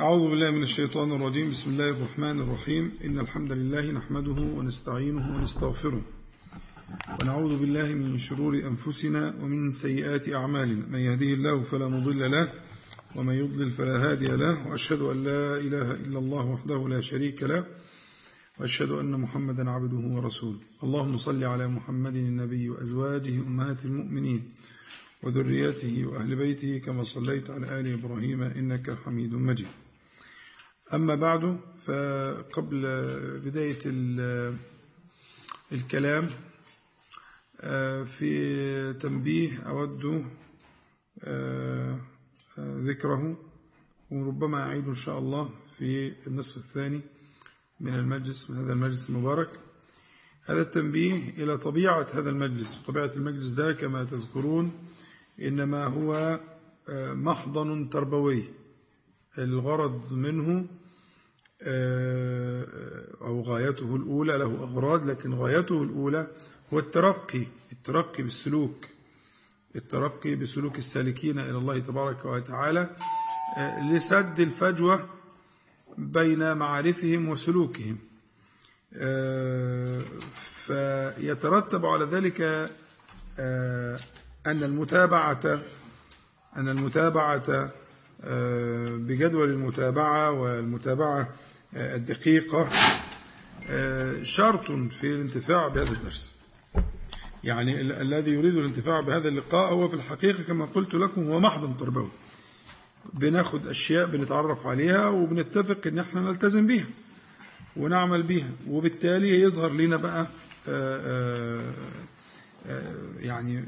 أعوذ بالله من الشيطان الرجيم. بسم الله الرحمن الرحيم. إن الحمد لله نحمده ونستعينه ونستغفره ونعوذ بالله من شرور أنفسنا ومن سيئات أعمالنا. من يهده الله فلا مضل له ومن يضلل فلا هادي له. وأشهد أن لا إله إلا الله وحده لا شريك له وأشهد أن محمدا عبده ورسوله. اللهم صل على محمد النبي وأزواجه أمهات المؤمنين وذريته وأهل بيته كما صليت على آل إبراهيم إنك حميد مجيد. أما بعد فقبل بداية الكلام في تنبيه أود ذكره وربما أعيد إن شاء الله في النصف الثاني من المجلس من هذا المجلس المبارك. هذا التنبيه إلى طبيعة هذا المجلس. طبيعة المجلس ده كما تذكرون إنما هو محضن تربوي. الغرض منه أو غايته الأولى له أغراض لكن غايته الأولى هو الترقي الترقي بالسلوك الترقي بسلوك السالكين إلى الله تبارك وتعالى لسد الفجوة بين معارفهم وسلوكهم. فيترتب على ذلك أن المتابعة أن المتابعة بجدول المتابعة والمتابعة الدقيقة شرط في الانتفاع بهذا الدرس. يعني الذي يريد الانتفاع بهذا اللقاء هو في الحقيقة كما قلت لكم هو محضن تربوي. بناخد أشياء بنتعرف عليها وبنتفق إن إحنا نلتزم بيها ونعمل بيها وبالتالي يظهر لنا بقى يعني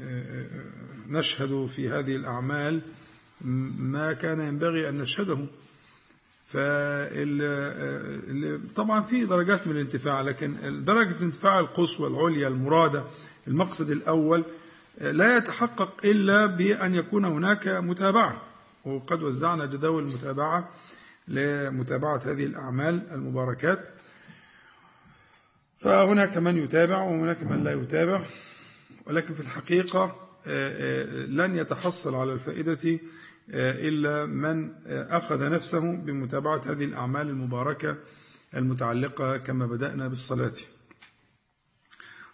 نشهد في هذه الأعمال ما كان ينبغي أن نشهده. طبعا في درجات من الانتفاع لكن درجة الانتفاع القصوى العليا المرادة المقصد الأول لا يتحقق إلا بأن يكون هناك متابعة. وقد وزعنا جداول المتابعة لمتابعة هذه الأعمال المباركات. فهناك من يتابع وهناك من لا يتابع. ولكن في الحقيقة لن يتحصل على الفائدة إلا من أخذ نفسه بمتابعة هذه الأعمال المباركة المتعلقة كما بدأنا بالصلاة.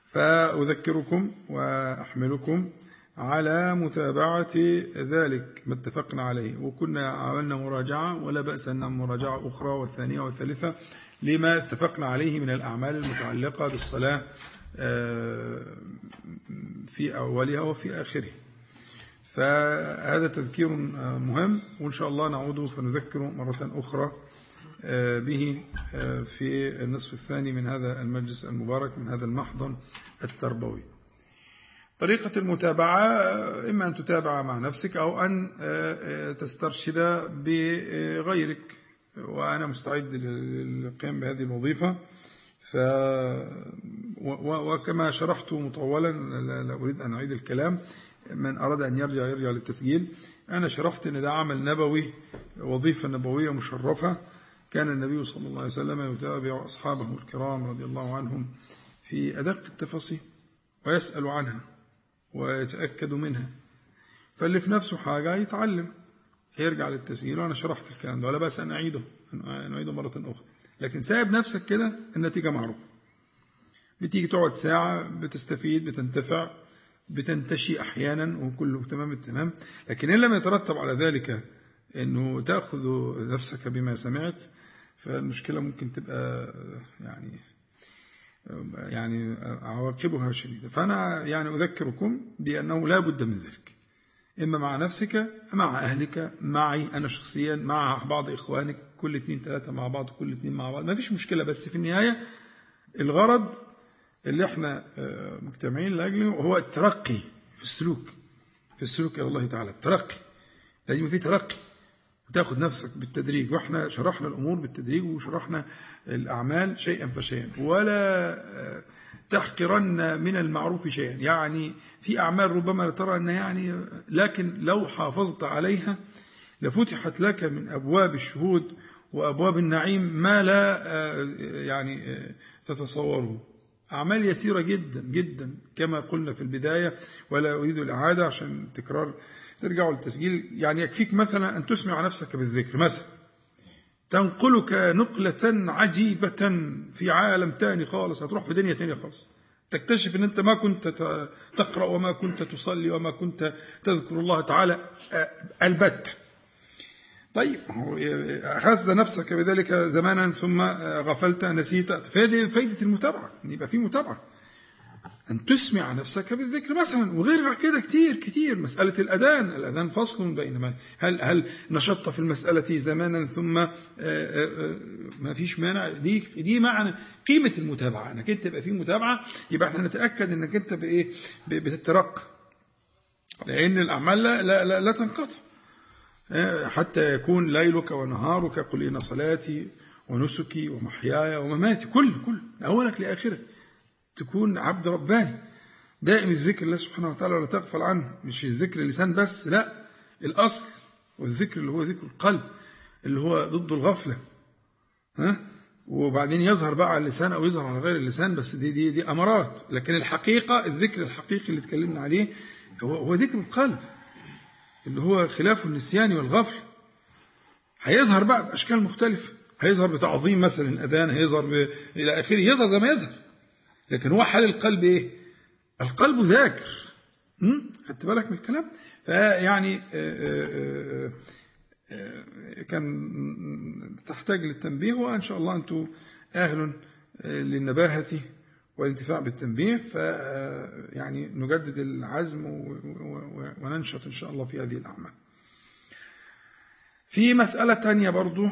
فأذكركم وأحملكم على متابعة ذلك ما اتفقنا عليه. وكنا عملنا مراجعة ولا بأس أن مراجعة أخرى والثانية والثالثة لما اتفقنا عليه من الأعمال المتعلقة بالصلاة في أولها وفي آخره فهذا تذكير مهم وإن شاء الله نعود فنذكر مرة أخرى به في النصف الثاني من هذا المجلس المبارك من هذا المحضن التربوي. طريقة المتابعة إما أن تتابع مع نفسك أو أن تسترشد بغيرك. وأنا مستعد للقيام بهذه الوظيفة. ف وكما شرحت مطولا لا أريد أن أعيد الكلام. من أراد أن يرجع يرجع للتسجيل. أنا شرحت أن ده عمل نبوي وظيفة نبوية مشرفة. كان النبي صلى الله عليه وسلم يتابع أصحابه الكرام رضي الله عنهم في أدق التفاصيل ويسأل عنها ويتأكد منها. فاللي في نفسه حاجة يتعلم يرجع للتسجيل. وأنا شرحت الكلام ده ولا بأس أن أعيده أن أعيده مرة أخرى. لكن سايب نفسك كده النتيجة معروفة. بتيجي تقعد ساعة بتستفيد بتنتفع. بتنتشي أحيانا وكله تمام التمام لكن إن لم يترتب على ذلك أنه تأخذ نفسك بما سمعت فالمشكلة ممكن تبقى يعني يعني عواقبها شديدة. فأنا يعني أذكركم بأنه لا بد من ذلك إما مع نفسك مع أهلك معي أنا شخصيا مع بعض إخوانك كل اثنين ثلاثة مع بعض كل اثنين مع بعض ما فيش مشكلة بس في النهاية الغرض اللي إحنا مجتمعين لأجله هو الترقي في السلوك في السلوك إلى الله تعالى الترقي لازم في ترقي وتاخد نفسك بالتدريج وإحنا شرحنا الأمور بالتدريج وشرحنا الأعمال شيئا فشيئا ولا تحقرن من المعروف شيئا يعني في أعمال ربما ترى أنها يعني لكن لو حافظت عليها لفتحت لك من أبواب الشهود وأبواب النعيم ما لا يعني تتصوره. أعمال يسيرة جدا جدا كما قلنا في البداية ولا أريد الإعادة عشان تكرار. ترجعوا للتسجيل. يعني يكفيك مثلا أن تسمع نفسك بالذكر. مثلا تنقلك نقلة عجيبة في عالم تاني خالص هتروح في دنيا تانية خالص. تكتشف إن أنت ما كنت تقرأ وما كنت تصلي وما كنت تذكر الله تعالى. البتة. طيب أخذت نفسك بذلك زمانا ثم غفلت نسيت. فائدة المتابعة يبقى في متابعة. أن تسمع نفسك بالذكر مثلا وغير كده كتير كتير. مسألة الأذان الأذان فصل بين هل هل نشطت في المسألة زمانا ثم آه، آه، ما فيش مانع؟ دي دي معنى قيمة المتابعة. إنك أنت تبقى في متابعة يبقى إحنا نتأكد إنك أنت بإيه؟ بتترقى. لأن الأعمال لا لا لا, لا تنقطع. حتى يكون ليلك ونهارك قل إن صلاتي ونسكي ومحياي ومماتي. كل كل أولك لآخرك. تكون عبد رباني. دائم الذكر الله سبحانه وتعالى ولا تغفل عنه. مش الذكر اللسان بس لا. الأصل والذكر اللي هو ذكر القلب اللي هو ضد الغفلة. ها؟ وبعدين يظهر بقى على اللسان أو يظهر على غير اللسان بس دي دي دي أمارات. لكن الحقيقة الذكر الحقيقي اللي اتكلمنا عليه هو هو ذكر القلب. اللي هو خلاف النسيان والغفل. هيظهر بقى بأشكال مختلفة. هيظهر بتعظيم مثلا الأذان هيظهر ب... إلى آخره. يظهر زي ما يظهر. لكن هو حال القلب إيه؟ القلب ذاكر. خدت بالك من الكلام؟ فيعني آه، آه، آه، كان تحتاج للتنبيه وإن شاء الله أنتم أهل للنباهة. والانتفاع بالتنبيه فيعني نجدد العزم وننشط إن شاء الله في هذه الأعمال. في مسألة تانية برضو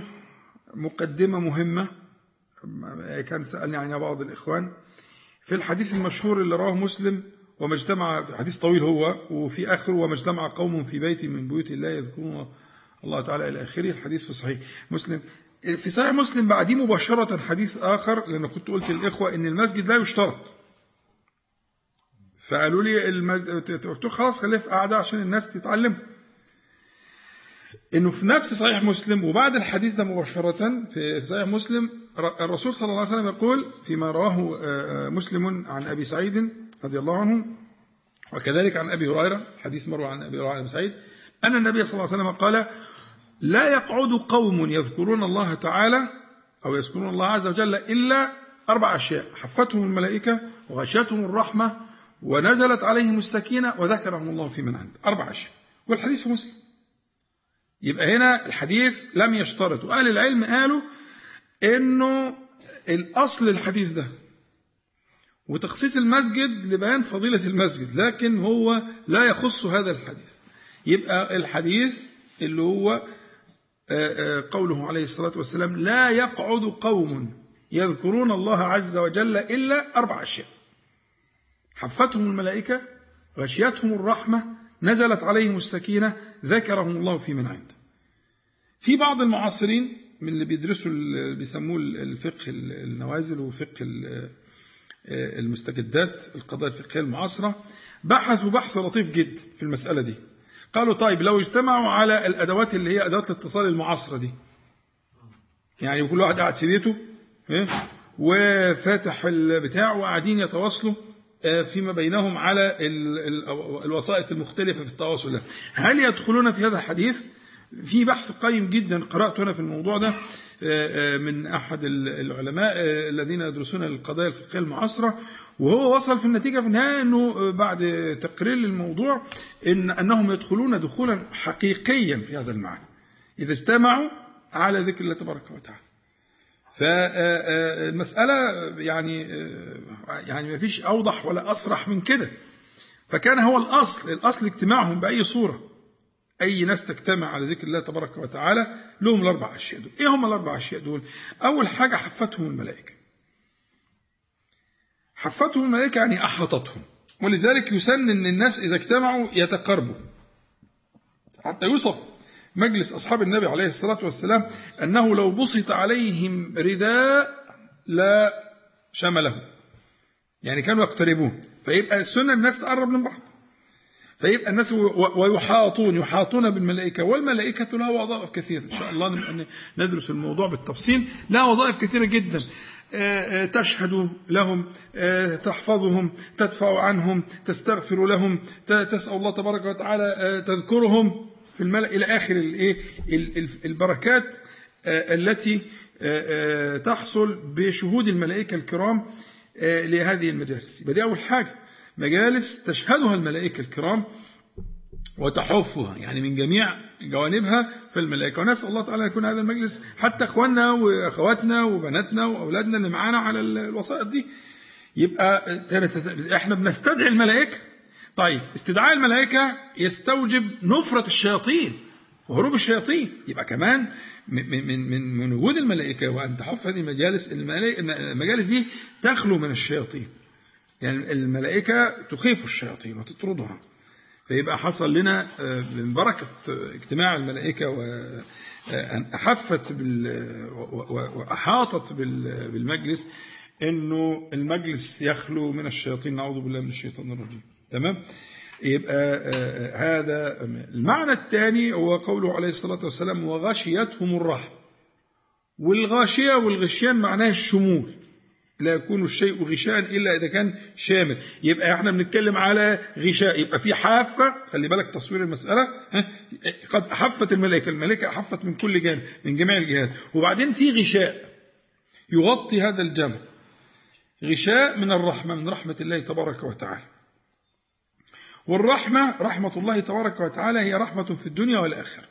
مقدمة مهمة كان سألني عنها بعض الإخوان. في الحديث المشهور اللي رواه مسلم وما اجتمع حديث طويل هو وفي آخر وما اجتمع قوم في بيت من بيوت الله يذكرون الله تعالى إلى آخره الحديث في صحيح. مسلم في صحيح مسلم بعديه مباشرة حديث آخر لأن كنت قلت للإخوة إن المسجد لا يشترط. فقالوا لي المسجد قلت خلاص خليه في قاعدة عشان الناس تتعلم. إنه في نفس صحيح مسلم وبعد الحديث ده مباشرة في صحيح مسلم الرسول صلى الله عليه وسلم يقول فيما رواه آه، آه، مسلم عن أبي سعيد رضي الله عنه وكذلك عن أبي هريرة حديث مروي عن أبي هريرة سعيد أن النبي صلى الله عليه وسلم قال لا يقعد قوم يذكرون الله تعالى أو يذكرون الله عز وجل إلا أربع أشياء. حفتهم الملائكة وغشيتهم الرحمة ونزلت عليهم السكينة وذكرهم الله في من عنده أربع أشياء. والحديث في مسلم. يبقى هنا الحديث لم يشترط. وأهل العلم قالوا إنه الأصل الحديث ده وتخصيص المسجد لبيان فضيلة المسجد لكن هو لا يخص هذا الحديث. يبقى الحديث اللي هو قوله عليه الصلاة والسلام لا يقعد قوم يذكرون الله عز وجل إلا أربع أشياء. حفتهم الملائكة غشيتهم الرحمة نزلت عليهم السكينة ذكرهم الله في من عنده. في بعض المعاصرين من اللي بيدرسوا اللي بيسموه الفقه النوازل وفقه المستجدات القضايا الفقهية المعاصرة بحثوا بحث لطيف جدا في المسألة دي. قالوا طيب لو اجتمعوا على الأدوات اللي هي أدوات الاتصال المعاصرة دي. يعني كل واحد قاعد في بيته إيه؟ وفاتح البتاع وقاعدين يتواصلوا آه، فيما بينهم على الوسائط المختلفة في التواصل ده. هل يدخلون في هذا الحديث؟ في بحث قيم جدا قرأته أنا في الموضوع ده. من أحد العلماء الذين يدرسون القضايا الفقهية المعاصرة وهو وصل في النتيجة في النهاية أنه بعد تقرير للموضوع إن أنهم يدخلون دخولا حقيقيا في هذا المعنى إذا اجتمعوا على ذكر الله تبارك وتعالى. فالمسألة يعني يعني ما فيش أوضح ولا أصرح من كده. فكان هو الأصل الأصل اجتماعهم بأي صورة. أي ناس تجتمع على ذكر الله تبارك وتعالى لهم الأربع أشياء دول. إيه هم الأربع أشياء دول؟ أول حاجة حفتهم الملائكة. حفتهم الملائكة يعني أحرطتهم ولذلك يسن أن الناس إذا اجتمعوا يتقربوا. حتى يوصف مجلس أصحاب النبي عليه الصلاة والسلام أنه لو بسط عليهم رداء لا شمله. يعني كانوا يقتربون. فيبقى السنة الناس تقرب من بعض. فيبقى الناس ويحاطون يحاطون بالملائكة والملائكة لها وظائف كثيرة. إن شاء الله ندرس الموضوع بالتفصيل. لها وظائف كثيرة جدا. آه، آه، تشهد لهم آه، تحفظهم تدفع عنهم تستغفر لهم تسأل الله تبارك وتعالى تذكرهم في الملأ إلى آخر الإيه البركات التي تحصل بشهود الملائكة الكرام لهذه المجالس. يبقى دي أول حاجة. مجالس تشهدها الملائكة الكرام وتحفها يعني من جميع جوانبها في الملائكة. ونسأل الله تعالى يكون هذا المجلس حتى أخواننا وأخواتنا وبناتنا وأولادنا اللي معانا على الوسائط دي يبقى إحنا بنستدعي الملائكة. طيب استدعاء الملائكة يستوجب نفرة الشياطين وهروب الشياطين. يبقى كمان من من من, وجود الملائكة وأن تحف هذه المجالس المجالس دي تخلو من الشياطين. يعني الملائكة تخيف الشياطين وتطردها. فيبقى حصل لنا آه، من بركة اجتماع الملائكة وأن آه، أحفت وأحاطت بالمجلس أنه المجلس يخلو من الشياطين. نعوذ بالله من الشيطان الرجيم. تمام؟ يبقى آه، هذا المعنى الثاني هو قوله عليه الصلاة والسلام وغشيتهم الرحمة والغاشية والغشيان معناه الشمول. لا يكون الشيء غشاء إلا إذا كان شامل. يبقى إحنا بنتكلم على غشاء. يبقى في حافة خلي بالك تصوير المسألة قد حفت الملائكة الملائكة حفت من كل جانب من جميع الجهات. وبعدين في غشاء. يغطي هذا الجبل غشاء من الرحمة من رحمة الله تبارك وتعالى. والرحمة رحمة الله تبارك وتعالى هي رحمة في الدنيا والآخرة.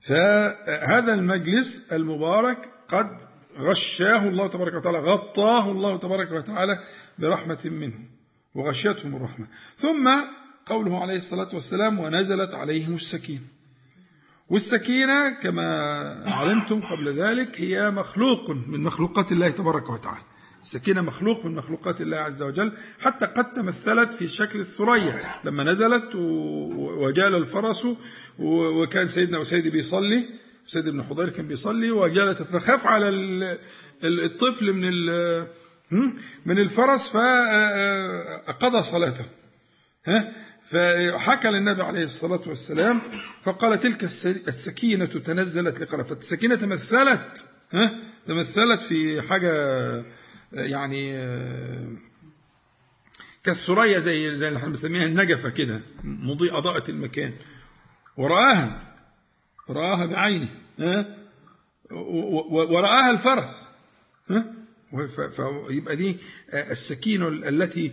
فهذا المجلس المبارك قد غشاه الله تبارك وتعالى غطاه الله تبارك وتعالى برحمة منه وغشيتهم الرحمة. ثم قوله عليه الصلاة والسلام ونزلت عليهم السكينة. والسكينة كما علمتم قبل ذلك هي مخلوق من مخلوقات الله تبارك وتعالى. السكينة مخلوق من مخلوقات الله عز وجل حتى قد تمثلت في شكل الثريا. لما نزلت وجال الفرس وكان سيدنا وسيدي بيصلي سيد ابن حضير كان بيصلي وجلت فخاف على الطفل من من الفرس فقضى صلاته. ها؟ فحكى للنبي عليه الصلاة والسلام فقال تلك السكينة تنزلت لقرفة. السكينة تمثلت ها؟ تمثلت في حاجة يعني كالثريا زي زي اللي إحنا بنسميها النجفة كده مضيء أضاءت المكان. ورآها. رآها بعينه ها؟ ورآها الفرس ها؟ فيبقى دي السكينة التي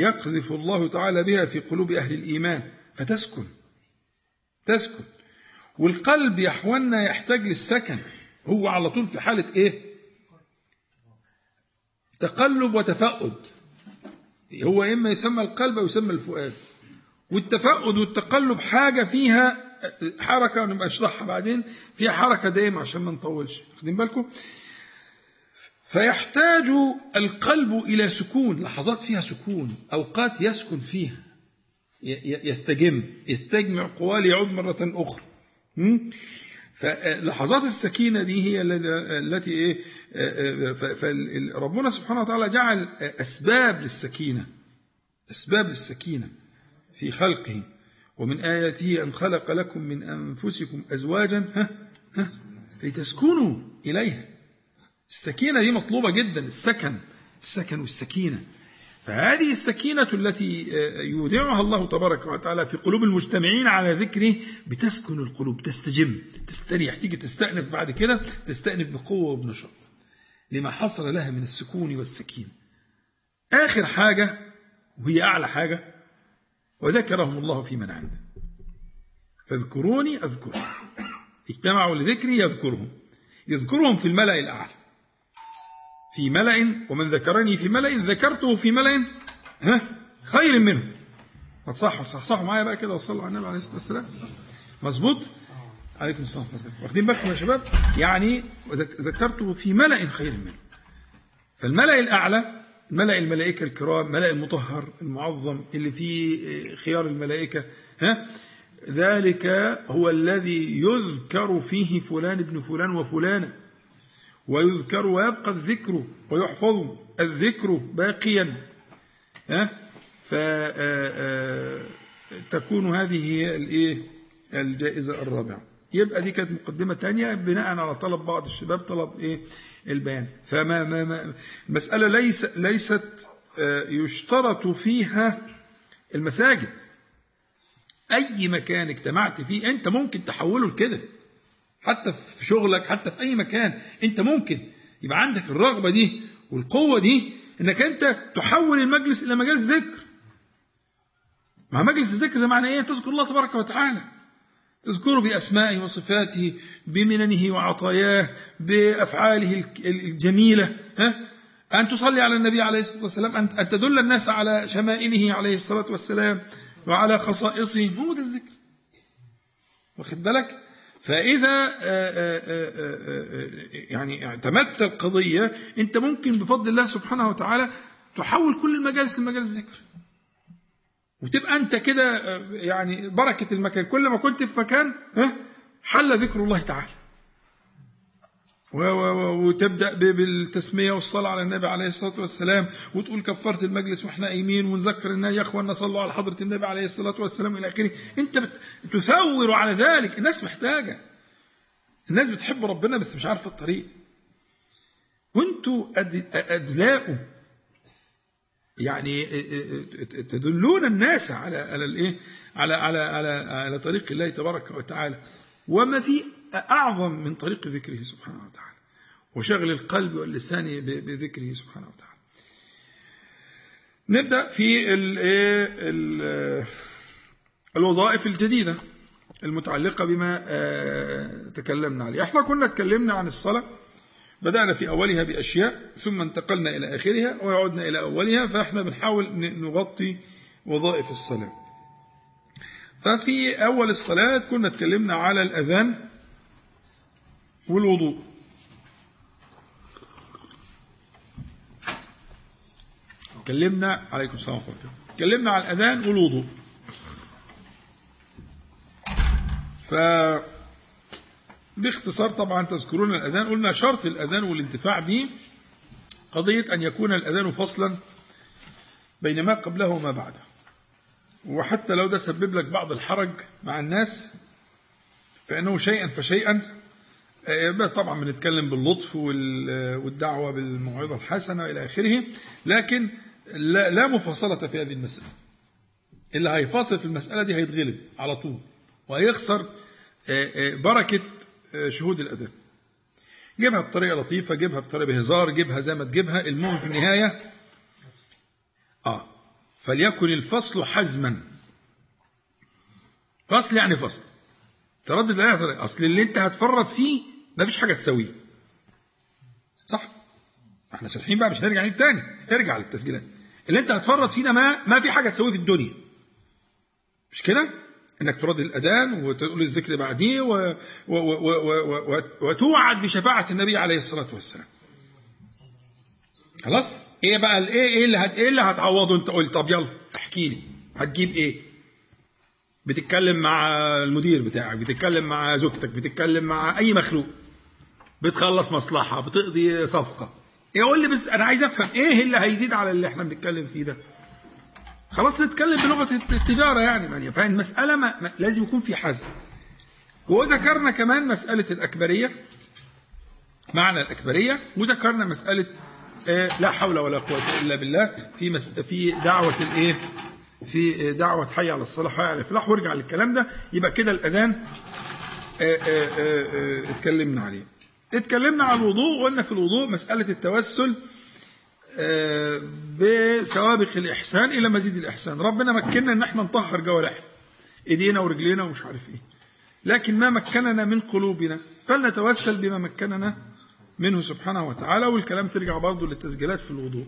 يقذف الله تعالى بها في قلوب أهل الإيمان. فتسكن. تسكن. والقلب يا يحتاج للسكن. هو على طول في حالة إيه؟ تقلب وتفقد هو إما يسمى القلب أو يسمى الفؤاد. والتفقد والتقلب حاجة فيها حركة ونبقى اشرحها بعدين فيها حركة دائما عشان ما نطولش. واخدين بالكم؟ فيحتاج القلب إلى سكون. لحظات فيها سكون أوقات يسكن فيها. يستجم يستجمع قواه ليعود مرة أخرى. فلحظات السكينة دي هي التي إيه فربنا سبحانه وتعالى جعل أسباب للسكينة. أسباب للسكينة. في خلقه ومن آياته أن خلق لكم من أنفسكم أزواجا ها ها لتسكنوا إليها. السكينة دي مطلوبة جدا السكن السكن والسكينة. فهذه السكينة التي يودعها الله تبارك وتعالى في قلوب المجتمعين على ذكره بتسكن القلوب تستجم تستريح تيجي تستأنف بعد كده تستأنف بقوة وبنشاط. لما حصل لها من السكون والسكينة آخر حاجة وهي أعلى حاجة وذكرهم الله في من عنده. فاذكروني أذكرهم. اجتمعوا لذكري يذكرهم. يذكرهم في الملأ الأعلى. في ملأ ومن ذكرني في ملأ ذكرته في ملأ ها خير منه. ما تصحوا صحصحوا معايا بقى كده وصلوا على النبي عليه الصلاة والسلام. مظبوط؟ عليكم السلام واخدين بالكم يا شباب؟ يعني ذكرته في ملأ خير منه. فالملأ الأعلى ملأ الملائكة الكرام ملأ المطهر المعظم اللي فيه خيار الملائكة ها؟ ذلك هو الذي يذكر فيه فلان ابن فلان وفلانة ويذكر ويبقى الذكر ويحفظ الذكر باقيا ها؟ فتكون هذه هي الإيه؟ الجائزة الرابعة. يبقى دي كانت مقدمة تانية بناء على طلب بعض الشباب طلب إيه؟ البيان. فما ما ما المسألة ليس ليست آه، يشترط فيها المساجد. أي مكان اجتمعت فيه أنت ممكن تحوله لكده. حتى في شغلك حتى في أي مكان أنت ممكن. يبقى عندك الرغبة دي والقوة دي أنك أنت تحول المجلس إلى مجالس ذكر. مع مجلس الذكر ده معنى إيه؟ تذكر الله تبارك وتعالى. تذكره بأسمائه وصفاته بمننه وعطاياه بأفعاله الجميلة ها؟ أن تصلي على النبي عليه الصلاة والسلام أن تدل الناس على شمائله عليه الصلاة والسلام وعلى خصائصه. هو ده الذكر. واخد بالك؟ فإذا آه، آه، آه، يعني اعتمدت القضية أنت ممكن بفضل الله سبحانه وتعالى تحول كل المجالس لمجالس ذكر وتبقى أنت كده يعني بركة المكان. كل ما كنت في مكان حل ذكر الله تعالى. وتبدأ بالتسمية والصلاة على النبي عليه الصلاة والسلام وتقول كفاره المجلس وإحنا قايمين ونذكر الناس يا اخوانا صلوا على حضرة النبي عليه الصلاة والسلام إلى آخره. أنت تثور على ذلك. الناس محتاجة. الناس بتحب ربنا بس مش عارفة الطريق. وأنتوا ادلاء يعني تدلون الناس على على الإيه؟ على على على على طريق الله تبارك وتعالى. وما في أعظم من طريق ذكره سبحانه وتعالى وشغل القلب واللسان بذكره سبحانه وتعالى. نبدأ في الوظائف الجديدة المتعلقة بما آه، تكلمنا عليه. إحنا كنا تكلمنا عن الصلاة بدأنا في أولها بأشياء ثم انتقلنا إلى آخرها وعدنا إلى أولها فإحنا بنحاول نغطي وظائف الصلاة. ففي أول الصلاة كنا تكلمنا على الأذان والوضوء. كلمنا عليكم السلام ورحمة كلمنا على الأذان والوضوء. ف باختصار طبعا تذكرون الأذان قلنا شرط الأذان والانتفاع به قضية أن يكون الأذان فصلا بين ما قبله وما بعده. وحتى لو ده سبب لك بعض الحرج مع الناس فإنه شيئا فشيئا آه، طبعا بنتكلم باللطف والدعوة بالموعظة الحسنة إلى آخره لكن لا مفاصلة في هذه المسألة. اللي هيفاصل في المسألة دي هيتغلب على طول وهيخسر آه، آه، بركة شهود الأذان جيبها بطريقة لطيفة جيبها بطريقة بهزار جيبها زي ما تجيبها. المهم في النهاية آه فليكن الفصل حزما. فصل يعني فصل. تردد الآية أصل اللي أنت هتفرط فيه ما فيش حاجة تسويه. صح؟ إحنا شارحين بقى مش هنرجع نعيد تاني. ارجع للتسجيلات. اللي أنت هتفرط فيه ده ما ما في حاجة تسويه في الدنيا. مش كده؟ إنك ترد الأذان وتقول الذكر بعديه. وتوعد بشفاعة النبي عليه الصلاة والسلام. خلاص؟ إيه بقى الايه إيه اللي هت... إيه اللي هتعوضه؟ أنت قلت طب يلا احكي لي. هتجيب إيه؟ بتتكلم مع المدير بتاعك بتتكلم مع زوجتك بتتكلم مع أي مخلوق. بتخلص مصلحة بتقضي صفقة. يقول لي بس أنا عايز أفهم إيه اللي هيزيد على اللي إحنا بنتكلم فيه ده؟ خلاص نتكلم بلغة التجارة يعني يعني فالمساله ما لازم يكون في حزم. وذكرنا كمان مسألة الأكبرية. معنى الأكبرية. وذكرنا مسألة آه، لا حول ولا قوة إلا بالله. في في دعوة الإيه؟ في دعوة حي على الصلاة حي على الفلاح وارجع للكلام ده. يبقى كده الأذان آه، آه، اتكلمنا عليه. اتكلمنا على الوضوء وقلنا في الوضوء مسألة التوسل. بسوابق الإحسان إلى مزيد الإحسان. ربنا مكننا إن إحنا نطهر جوارحنا إيدينا ورجلينا ومش عارف إيه. لكن ما مكننا من قلوبنا فلنتوسل بما مكننا منه سبحانه وتعالى. والكلام ترجع برضه للتسجيلات في الوضوء.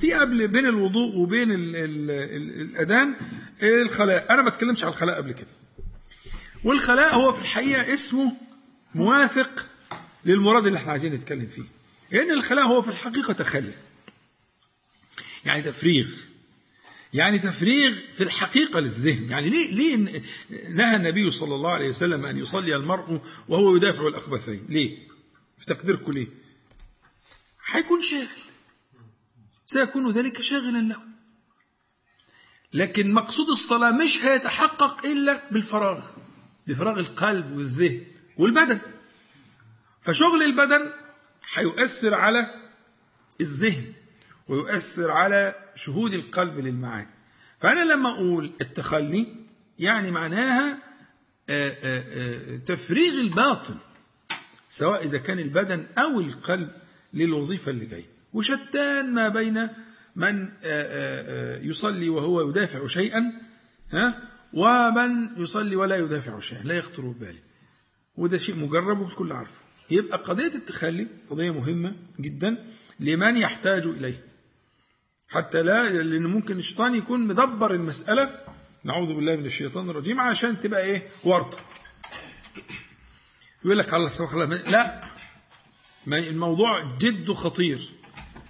في قبل بين الوضوء وبين ال ال ال الأذان الخلاء. أنا ما اتكلمش على الخلاء قبل كده. والخلاء هو في الحقيقة اسمه موافق للمراد اللي إحنا عايزين نتكلم فيه. لأن الخلاء هو في الحقيقة تخلي. يعني تفريغ. يعني تفريغ في الحقيقة للذهن. يعني ليه, ليه نهى النبي صلى الله عليه وسلم أن يصلي المرء وهو يدافع الأخبثين ليه؟ في تقديركم ليه؟ هيكون شاغل. سيكون ذلك شاغلا له. لكن مقصود الصلاة مش هيتحقق إلا بالفراغ. بفراغ القلب والذهن والبدن. فشغل البدن هيؤثر على الذهن. ويؤثر على شهود القلب للمعاني. فأنا لما أقول التخلي يعني معناها آه، آه، آه، تفريغ الباطن سواء إذا كان البدن أو القلب للوظيفة اللي جاية. وشتان ما بين من يصلي وهو يدافع شيئا ها ومن يصلي ولا يدافع شيئا لا يخطر بباله وده شيء مجرب والكل عارفه. يبقى قضية التخلي قضية مهمة جدا لمن يحتاج إليه. حتى لا لأن ممكن الشيطان يكون مدبر المسألة. نعوذ بالله من الشيطان الرجيم عشان تبقى إيه؟ ورطة يقول لك الله سبحانه لا الموضوع جد خطير.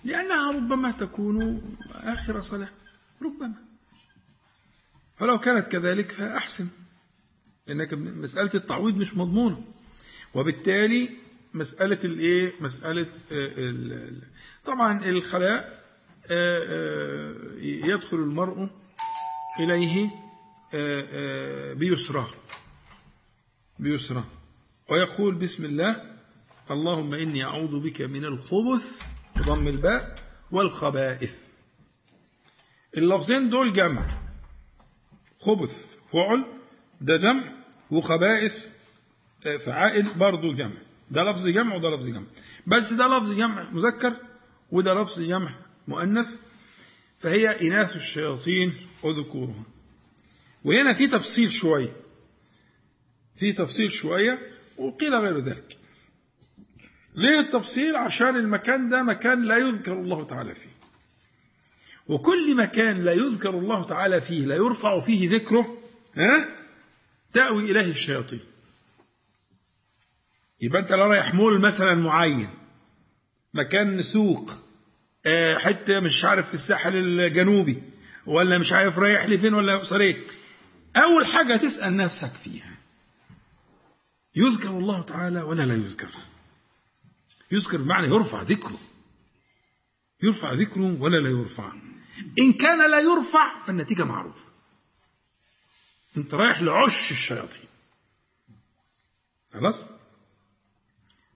لأنها ربما تكون آخر صلاة. ربما. فلو كانت كذلك فأحسن. لأنك مسألة التعويض مش مضمونة. وبالتالي مسألة الإيه؟ مسألة آه، طبعا الخلاء يدخل المرء إليه بيسرى بيسرى ويقول بسم الله اللهم إني أعوذ بك من الخبث بضم الباء والخبائث. اللفظين دول جمع خبث فعل ده جمع وخبائث آه، فعائل برضه جمع. ده لفظ جمع وده لفظ جمع. بس ده لفظ جمع مذكر وده لفظ جمع مؤنث فهي إناث الشياطين وذكورهم وهنا في تفصيل شوية في تفصيل شوية وقيل غير ذلك. ليه التفصيل؟ عشان المكان ده مكان لا يذكر الله تعالى فيه. وكل مكان لا يذكر الله تعالى فيه لا يرفع فيه ذكره ها؟ تأوي إليه الشياطين. يبقى أنت لا رايح مول مثلا معين. مكان سوق. آه، حتة مش عارف في الساحل الجنوبي ولا مش عارف رايح لفين ولا وصل إيه أول حاجة تسأل نفسك فيها يذكر الله تعالى ولا لا يذكر؟ يذكر بمعنى يرفع ذكره. يرفع ذكره ولا لا يرفع؟ إن كان لا يرفع فالنتيجة معروفة. أنت رايح لعش الشياطين. خلاص؟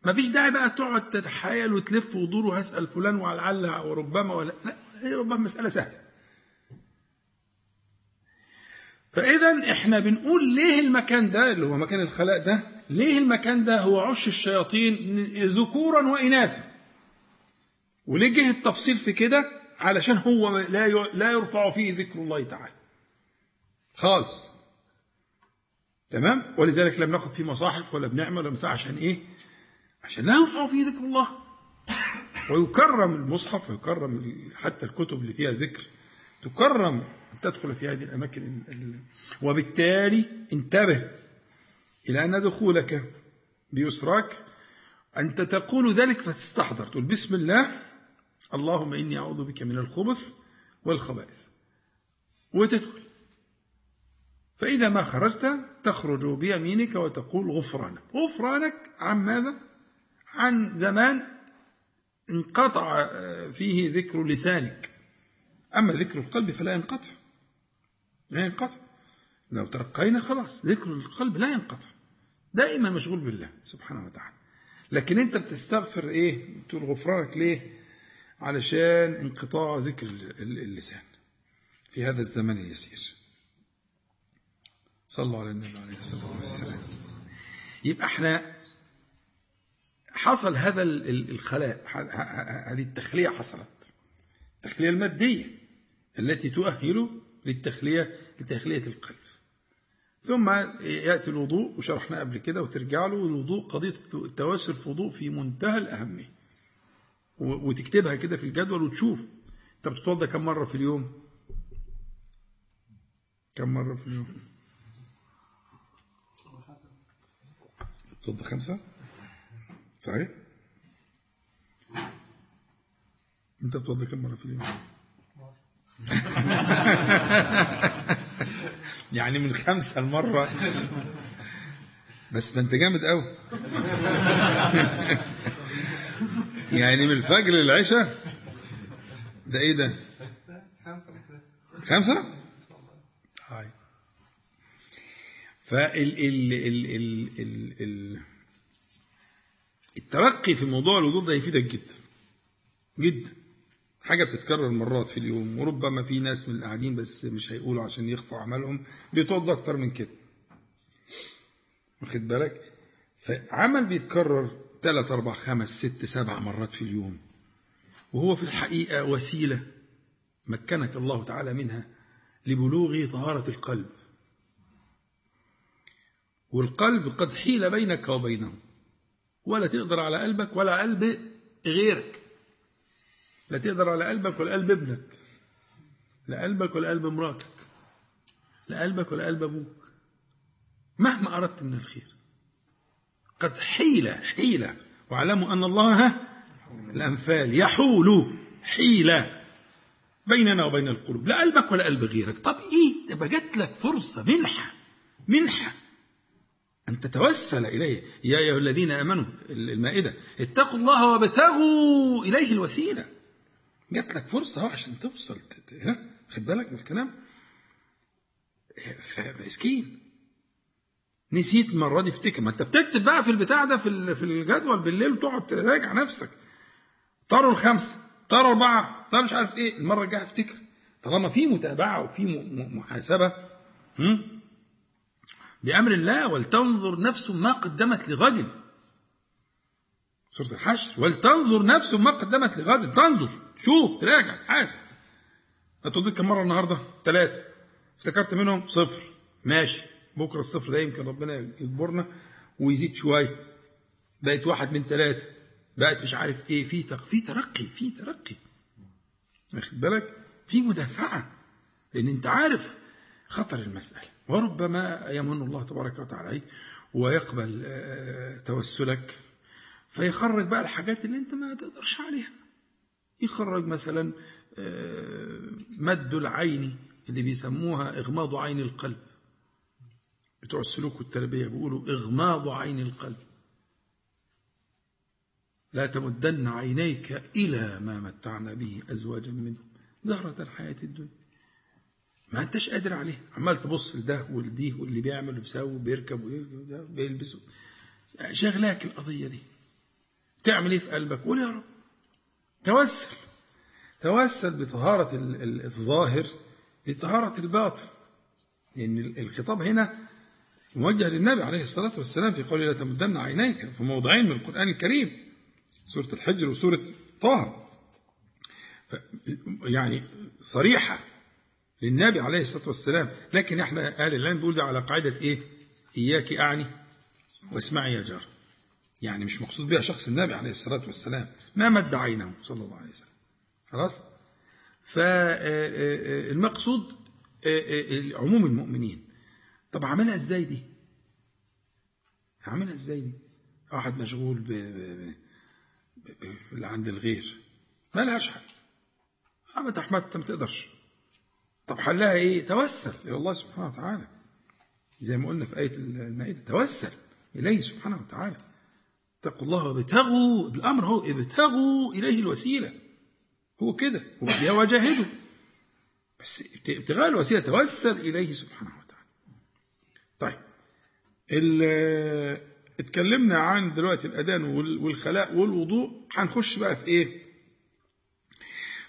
ما فيش داعي بقى تقعد تتحايل وتلف ودور وهسأل فلان ولعل وربما ولا لأ هي ربما مسألة سهلة. فإذا إحنا بنقول ليه المكان ده اللي هو مكان الخلاء ده ليه المكان ده هو عش الشياطين ذكورا وإناثا؟ وليه جه التفصيل في كده علشان هو لا لا يرفع فيه ذكر الله تعالى. خالص. تمام؟ ولذلك لم ناخذ فيه مصاحف ولا بنعمل ولا عشان إيه؟ عشان لا يرفع فيه ذكر الله. ويكرم المصحف ويكرم حتى الكتب اللي فيها ذكر. تكرم أن تدخل في هذه الأماكن وبالتالي انتبه إلى أن دخولك بيسراك أنت تقول ذلك فتستحضر. تقول بسم الله اللهم إني أعوذ بك من الخبث والخبائث. وتدخل. فإذا ما خرجت تخرج بيمينك وتقول غفرانك. غفرانك عن ماذا؟ عن زمان انقطع فيه ذكر لسانك. أما ذكر القلب فلا ينقطع. لا ينقطع. لو ترقينا خلاص ذكر القلب لا ينقطع. دائما مشغول بالله سبحانه وتعالى. لكن أنت بتستغفر إيه؟ تقول غفرانك ليه؟ علشان انقطاع ذكر اللسان. في هذا الزمن اليسير. صلى الله على النبي عليه الصلاة والسلام. يبقى إحنا حصل هذا الخلاء هذه التخلية حصلت. التخلية المادية التي تؤهل للتخلية لتخلية القلب. ثم يأتي الوضوء وشرحنا قبل كده وترجع له الوضوء قضية التوسل في الوضوء في منتهى الأهمية. وتكتبها كده في الجدول وتشوف. انت بتتوضا كم مرة في اليوم؟ كم مرة في اليوم؟ بتتوضا خمسة؟ صحيح؟ أنت بتتوضا كم مرة في اليوم؟ يعني من خمسة المرة بس ده أنت جامد قوي يعني من الفجر للعشاء. ده إيه ده؟ خمسة؟ خمسة هاي فال ال ال ال ال ال الترقي في موضوع الوضوء ده يفيدك جدا جدا. حاجة بتتكرر مرات في اليوم وربما في ناس من القاعدين بس مش هيقولوا عشان يخفوا عملهم بيتوضى أكتر من كده. واخد بالك؟ فعمل بيتكرر ثلاث أربع خمس ست سبع مرات في اليوم. وهو في الحقيقة وسيلة مكنك الله تعالى منها لبلوغ طهارة القلب. والقلب قد حيل بينك وبينه ولا تقدر على قلبك ولا قلب غيرك. لا تقدر على قلبك ولا قلب ابنك. لا قلبك ولا قلب مراتك. لا قلبك ولا قلب أبوك. مهما أردت من الخير. قد حيل حيلة واعلموا أن الله الأنفال يحول حيلة بيننا وبين القلوب. لا قلبك ولا قلب غيرك. طب إيه؟ تبقى جات لك فرصة منحة منحة. أن تتوسل إليه. يا أيها الذين آمنوا المائدة اتقوا الله وابتغوا إليه الوسيلة. جات لك فرصة عشان توصل خد بالك من الكلام؟ فمسكين نسيت المرة دي افتكر. ما أنت بتكتب بقى في البتاع ده في في الجدول بالليل وتقعد تراجع نفسك. طاروا الخمسة طاروا أربعة طاروا مش عارف إيه. المرة الجاية افتكر طالما في متابعة وفي محاسبة بأمر الله ولتنظر نفس ما قدمت لغد. سورة الحشر. ولتنظر نفس ما قدمت لغد. تنظر. شوف تراجع تحاسب هتوديك كم مرة النهاردة؟ ثلاثة افتكرت منهم صفر. ماشي. بكرة الصفر ده يمكن ربنا يجبرنا ويزيد شوية. بقت واحد من ثلاثة بقت مش عارف إيه. في في ترقي في ترقي. واخد بالك؟ في مدافعة. لأن أنت عارف خطر المسألة. وربما يمن الله تبارك وتعالى ويقبل توسلك. فيخرج بقى الحاجات اللي أنت ما تقدرش عليها. يخرج مثلا مد العين اللي بيسموها إغماض عين القلب. بتوع السلوك والتربية بيقولوا إغماض عين القلب. لا تمدن عينيك إلى ما متعنا به أزواجا منهم. زهرة الحياة الدنيا. ما أنتش قادر عليه عمال تبص لده ولديه واللي بيعمل وبيسوي وبيركب وبيلبس. شغلاك القضية دي. تعمل إيه في قلبك؟ قول يا رب. توسل. توسل بطهارة الظاهر لطهارة الباطن. يعني الخطاب هنا موجه للنبي عليه الصلاة والسلام في قوله لا تمدن عينيك في موضعين من القرآن الكريم سورة الحجر وسورة طه. يعني صريحة. للنبي عليه الصلاة والسلام. لكن إحنا أهل العلم بيقول ده على قاعدة إيه؟ إياك أعني واسمعي يا جار. يعني مش مقصود بها شخص النبي عليه الصلاة والسلام. ما مد عينه صلى الله عليه وسلم. خلاص؟ فالمقصود عموم المؤمنين. طب عملها إزاي دي؟ عملها إزاي دي؟ واحد مشغول ب... اللي عند الغير. ما لهاش حل. عملت أحمد أنت ما تقدرش. طب حلها إيه؟ توسل إلى الله سبحانه وتعالى. زي ما قلنا في آية المائدة توسل إليه سبحانه وتعالى. اتقوا الله وابتغوا الأمر هو ابتغوا إليه الوسيلة. هو كده وبعدها وجاهدوا. بس ابتغاء الوسيلة توسل إليه سبحانه وتعالى. طيب اتكلمنا عن دلوقتي الأذان والخلاء والوضوء. هنخش بقى في إيه؟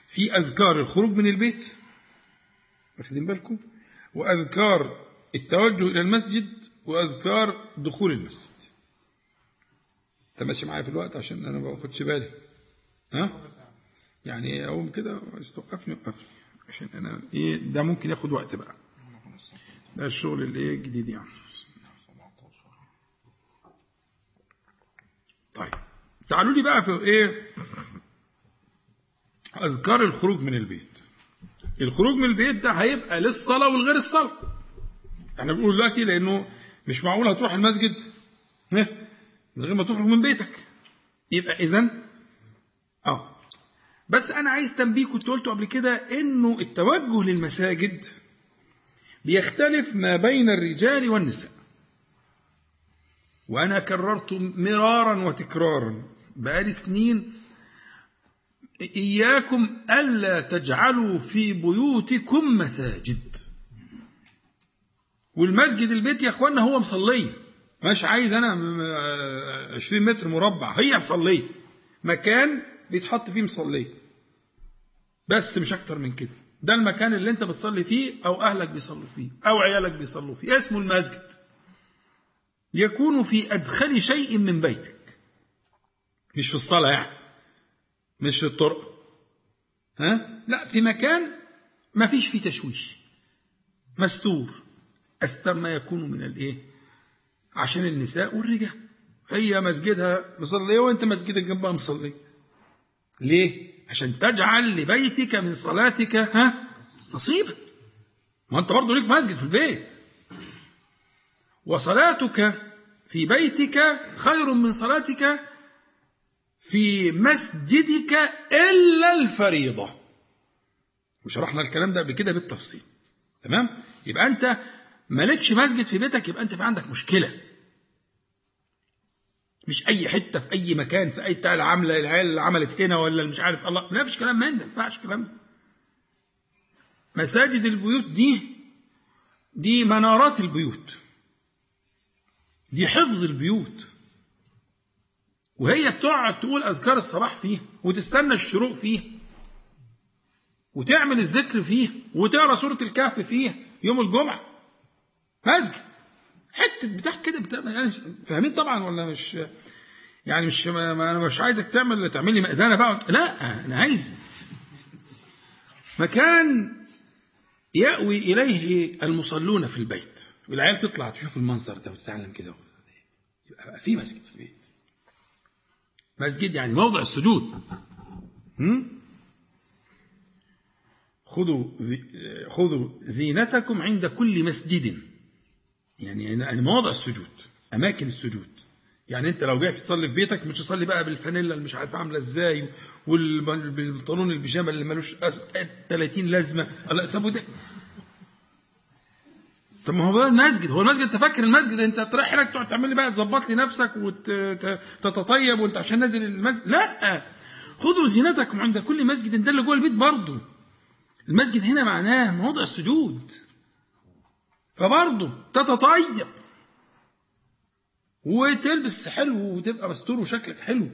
في أذكار الخروج من البيت. واخدين بالكم؟ وأذكار التوجه إلى المسجد وأذكار دخول المسجد. أنت ماشي معايا في الوقت عشان أنا ما باخدش بالي. ها؟ يعني أقوم كده استوقفني وقفني. عشان أنا إيه ده ممكن ياخد وقت بقى. ده الشغل الايه الجديد يعني. طيب. تعالوا لي بقى في إيه أذكار الخروج من البيت. الخروج من البيت ده هيبقى للصلاة والغير الصلاة. إحنا بنقول دلوقتي لأنه مش معقول هتروح المسجد. من غير ما تخرج من بيتك. يبقى اذا آه. بس أنا عايز تنبيه كنت قلته قبل كده إنه التوجه للمساجد بيختلف ما بين الرجال والنساء. وأنا كررت مرارا وتكرارا بقالي سنين إياكم ألا تجعلوا في بيوتكم مساجد. والمسجد البيت يا اخوانا هو مصليه مش عايز أنا 20 متر مربع. هي مصليه مكان بيتحط فيه مصليه بس مش أكتر من كده. ده المكان اللي أنت بتصلي فيه أو أهلك بيصلوا فيه أو عيالك بيصلوا فيه. اسمه المسجد. يكون في أدخل شيء من بيتك. مش في الصلاة يعني. مش في الطرق. ها؟ لا في مكان ما فيش فيه تشويش. مستور. أستر ما يكون من الإيه؟ عشان النساء والرجال. هي مسجدها مصلية وأنت مسجدك جنبها مصلي. ليه؟ عشان تجعل لبيتك من صلاتك ها؟ نصيبا ما أنت برضه ليك مسجد في البيت. وصلاتك في بيتك خير من صلاتك في مسجدك إلا الفريضة. وشرحنا الكلام ده قبل كده بالتفصيل. تمام؟ يبقى أنت مالكش مسجد في بيتك يبقى أنت في عندك مشكلة. مش أي حتة في أي مكان في أي بتاع العاملة العيال اللي عملت هنا ولا مش عارف الله. لا فيش كلام من ده ما ينفعش كلام ده. مساجد البيوت دي دي منارات البيوت. دي حفظ البيوت. وهي بتقعد تقول أذكار الصباح فيه وتستنى الشروق فيه وتعمل الذكر فيه وتقرأ سورة الكهف فيه يوم الجمعة. مسجد. حتة بتاع كده بتاع يعني فاهمين طبعا ولا مش؟ يعني مش ما أنا مش عايزك تعمل تعمل لي مأذنة بقى. لا أنا عايز مكان يأوي إليه المصلون في البيت. والعيال تطلع تشوف المنظر ده وتتعلم كده. يبقى في مسجد في البيت. مسجد يعني موضع السجود. خذوا خذوا زينتكم عند كل مسجد. يعني يعني مواضع السجود أماكن السجود. يعني أنت لو جاي تصلي في بيتك مش تصلي بقى بالفانيلا اللي مش عارف عاملة إزاي والبنطلون البيجامة اللي ملوش 30 لازمة. طب وده؟ طب ما هو المسجد هو المسجد تفكر المسجد؟ انت تروح هناك تقعد تعمل لي بقى تظبط لي نفسك وتتطيب وانت عشان نازل المسجد. لا خذوا زينتكم عند كل مسجد ده اللي جوه البيت برضه. المسجد هنا معناه موضع السجود. فبرضه تتطيب. وتلبس حلو وتبقى مستور وشكلك حلو.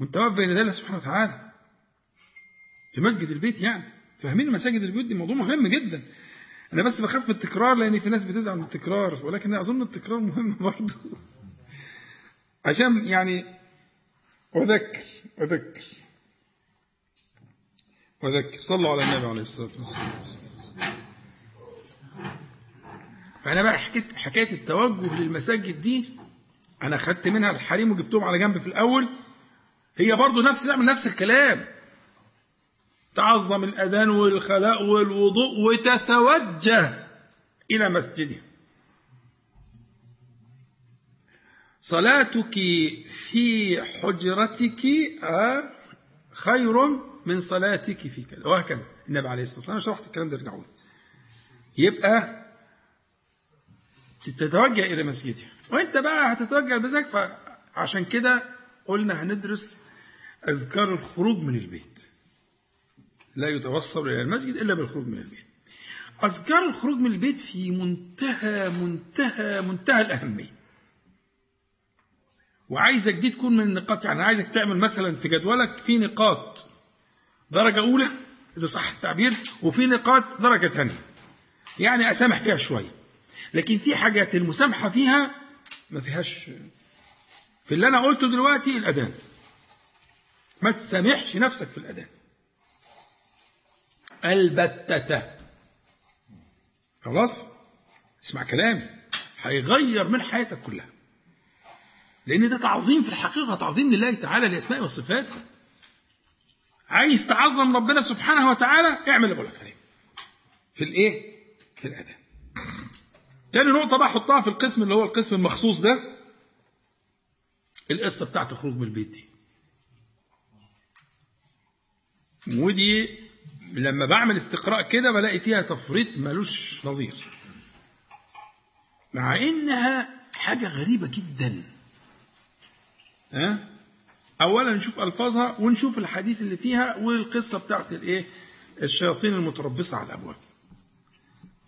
وانت واقف بين الله سبحانه وتعالى. في مسجد البيت يعني. فاهمين مساجد البيوت دي موضوع مهم جدا. أنا بس بخاف من التكرار لأن في ناس بتزعل من التكرار ولكن أظن التكرار مهم برضه عشان يعني اذكر اذكر وذكر. صلوا على النبي عليه الصلاة والسلام. فانا بقى حكيت حكاية التوجه للمساجد دي أنا خدت منها الحريم وجبتهم على جنب في الأول. هي برضه نفس تعمل نفس الكلام. تعظم الأذان والخلاء والوضوء وتتوجه إلى مسجده. صلاتك في حجرتك خير من صلاتك في كذا. وهكذا. النبي عليه الصلاة والسلام شرحت الكلام ده ارجعوا يبقى تتوجه إلى مسجده. وأنت بقى هتتوجه لمسجدك فعشان كده قلنا هندرس أذكار الخروج من البيت. لا يتوصل إلى المسجد إلا بالخروج من البيت. أذكار الخروج من البيت في منتهى منتهى منتهى الأهمية. وعايزك دي تكون من النقاط يعني عايزك تعمل مثلا في جدولك في نقاط درجة أولى إذا صح التعبير وفي نقاط درجة ثانية. يعني أسامح فيها شوية. لكن في حاجات المسامحة فيها ما فيهاش. في اللي أنا قلته دلوقتي الأذان. ما تسامحش نفسك في الأذان. البتة. خلاص؟ اسمع كلامي. هيغير من حياتك كلها. لأن ده تعظيم في الحقيقة تعظيم لله تعالى لأسمائه وصفاته. عايز تعظم ربنا سبحانه وتعالى اعمل اللي بقول لك عليه. في الإيه؟ في الأداء. تاني نقطة بقى حطها في القسم اللي هو القسم المخصوص ده. القصة بتاعت الخروج من البيت دي. ودي لما بعمل استقراء كده بلاقي فيها تفريط ملوش نظير. مع إنها حاجة غريبة جدا. ها؟ اولا نشوف ألفاظها ونشوف الحديث اللي فيها والقصة بتاعت الإيه؟ الشياطين المتربصة على الأبواب.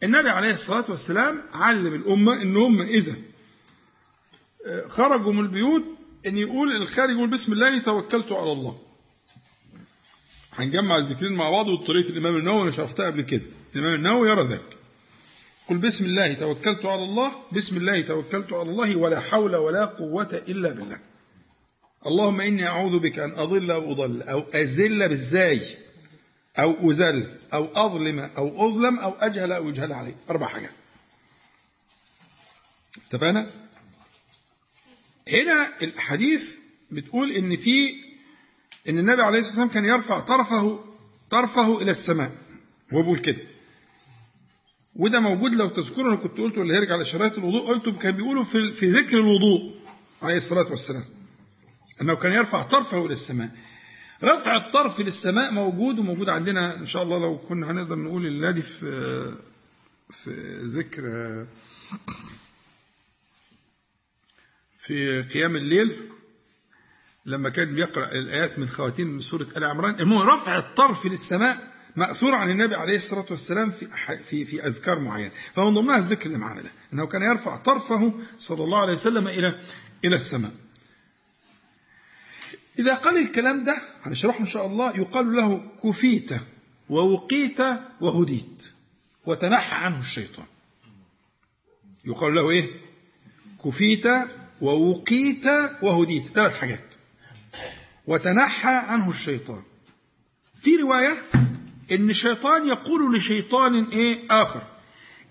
النبي عليه الصلاة والسلام علم الأمة إن هم إذا خرجوا من البيوت إن يقول الخارج يقول بسم الله توكلت على الله. هنجمع الذكرين مع بعض وطريقة الإمام النووي أنا شرحتها قبل كده. الإمام النووي يرى ذلك. قل بسم الله توكلت على الله. بسم الله توكلت على الله ولا حول ولا قوة إلا بالله. اللهم إني أعوذ بك أن أضل أو أضل أو أزل بالزاي أو أزل أو أظلم أو أظلم أو أجهل أو يجهل علي. أربع حاجات. اتفقنا؟ هنا الحديث بتقول إن في إن النبي عليه الصلاة والسلام كان يرفع طرفه طرفه إلى السماء وهو بيقول كده. وده موجود لو تذكروا أنا كنت قلته اللي هيرجع لشرايط الوضوء قلته كان بيقولوا في في ذكر الوضوء عليه الصلاة والسلام إنه كان يرفع طرفه إلى السماء. رفع الطرف للسماء موجود وموجود عندنا إن شاء الله لو كنا هنقدر نقول الليلة دي في في ذكر في قيام الليل. لما كان بيقرا الآيات من خواتيم سورة آل عمران المهم رفع الطرف للسماء ماثور عن النبي عليه الصلاة والسلام في في في أذكار معينة. فمن ضمنها الذكر اللي معانا ده إنه كان يرفع طرفه صلى الله عليه وسلم إلى إلى السماء. إذا قال الكلام ده هنشرحه إن شاء الله يقال له كفيت ووقيت وهديت وتنحى عنه الشيطان. يقال له إيه؟ كفيت ووقيت وهديت. ثلاث حاجات. وتنحى عنه الشيطان. في رواية إن شيطان يقول لشيطان إيه آخر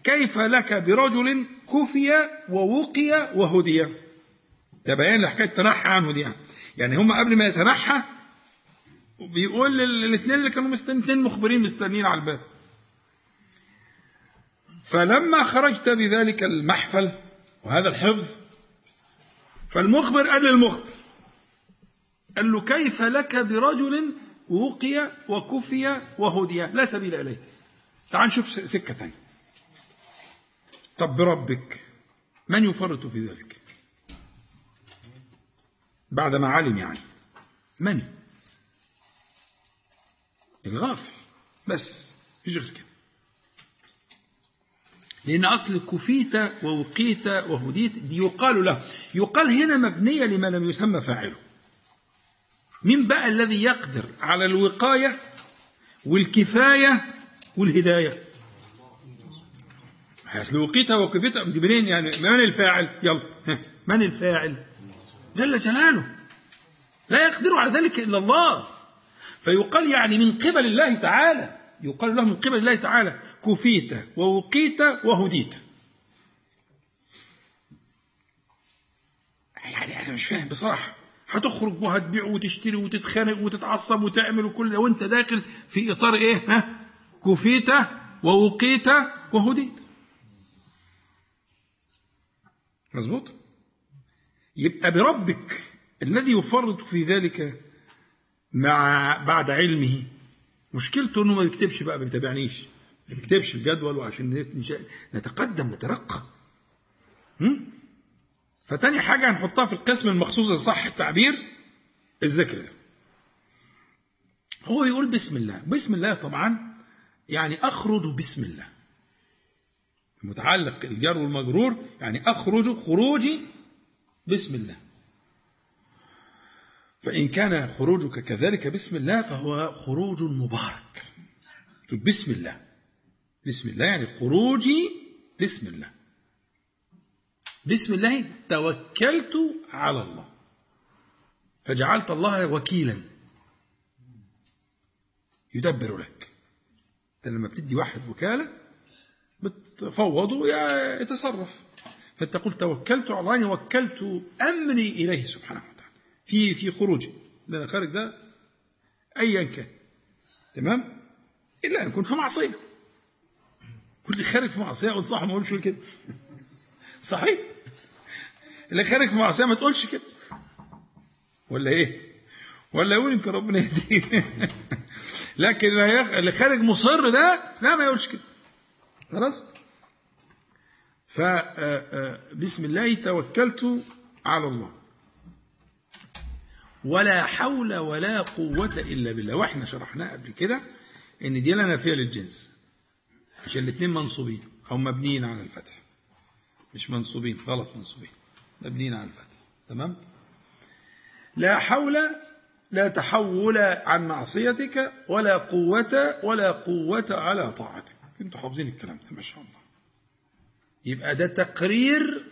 كيف لك برجل كفي ووقي وهدي؟ ده بيان لحكاية تنحى عنه دي يعني. يعني هم قبل ما يتنحى بيقول للاثنين اللي كانوا مستنيين مخبرين مستنيين على الباب. فلما خرجت بذلك المحفل وهذا الحفظ فالمخبر قال للمخبر قال له كيف لك برجل وقي وكفي وهدي؟ لا سبيل إليه. تعال نشوف سكة ثانية طب بربك من يفرط في ذلك؟ بعد ما علم يعني. من؟ الغافل. بس مفيش غير كده. لأن أصل كفيت ووقيت وهديت دي يقال له. يقال هنا مبنية لما لم يسمى فاعله. مين بقى الذي يقدر على الوقاية والكفاية والهداية؟ أصل وقيت وكفيت دي منين يعني؟ من الفاعل؟ يلا. من الفاعل؟ جل جلاله. لا يقدر على ذلك إلا الله. فيقال يعني من قبل الله تعالى. يقال له من قبل الله تعالى كفيت ووقيت وهديت. يعني أنا مش فاهم بصراحة. هتخرج وهتبيع وتشتري وتتخانق وتتعصب وتعمل وكل ده وانت داخل في إطار إيه؟ ها؟ كفيت ووقيت وهديت. مظبوط؟ يبقى بربك الذي يفرط في ذلك مع بعد علمه. مشكلته إنه ما بيكتبش بقى ما بيتابعنيش. ما بيكتبش الجدول وعشان نتقدم نترقى فتاني حاجة هنحطها في القسم المخصوص صح التعبير الذكر ده. هو يقول بسم الله. بسم الله طبعا يعني أخرج بسم الله. متعلق الجر والمجرور يعني أخرج خروجي بسم الله. فإن كان خروجك كذلك بسم الله فهو خروج مبارك. بسم الله. بسم الله يعني خروجي بسم الله. بسم الله توكلت على الله. فجعلت الله وكيلا. يدبر لك. لما بتدي واحد وكالة بتفوضه يتصرف فتقول توكلت على الله يعني وكلت أمري إليه سبحانه وتعالى. في في خروجي لأن خارج ده ايا كان. تمام؟ إلا أن يكون في معصية. كل خارج في معصية أقول صح ما أقولش كده. صحيح؟ اللي خارج في معصية ما تقولش كده. ولا إيه؟ ولا يقول يمكن ربنا يهديه. لكن اللي خارج مصر ده لا ما يقولش كده. خلاص؟ فبسم الله توكلت على الله. ولا حول ولا قوة إلا بالله. وإحنا شرحناه قبل كده إن دي لا نافية للجنس. عشان الاثنين منصوبين أو مبنيين على الفتح. مش منصوبين غلط منصوبين. مبنيين على الفتح. تمام؟ لا حول لا تحول عن معصيتك ولا قوة ولا قوة على طاعتك. أنتوا حافظين الكلام ده ما شاء الله. يبقى ده تقرير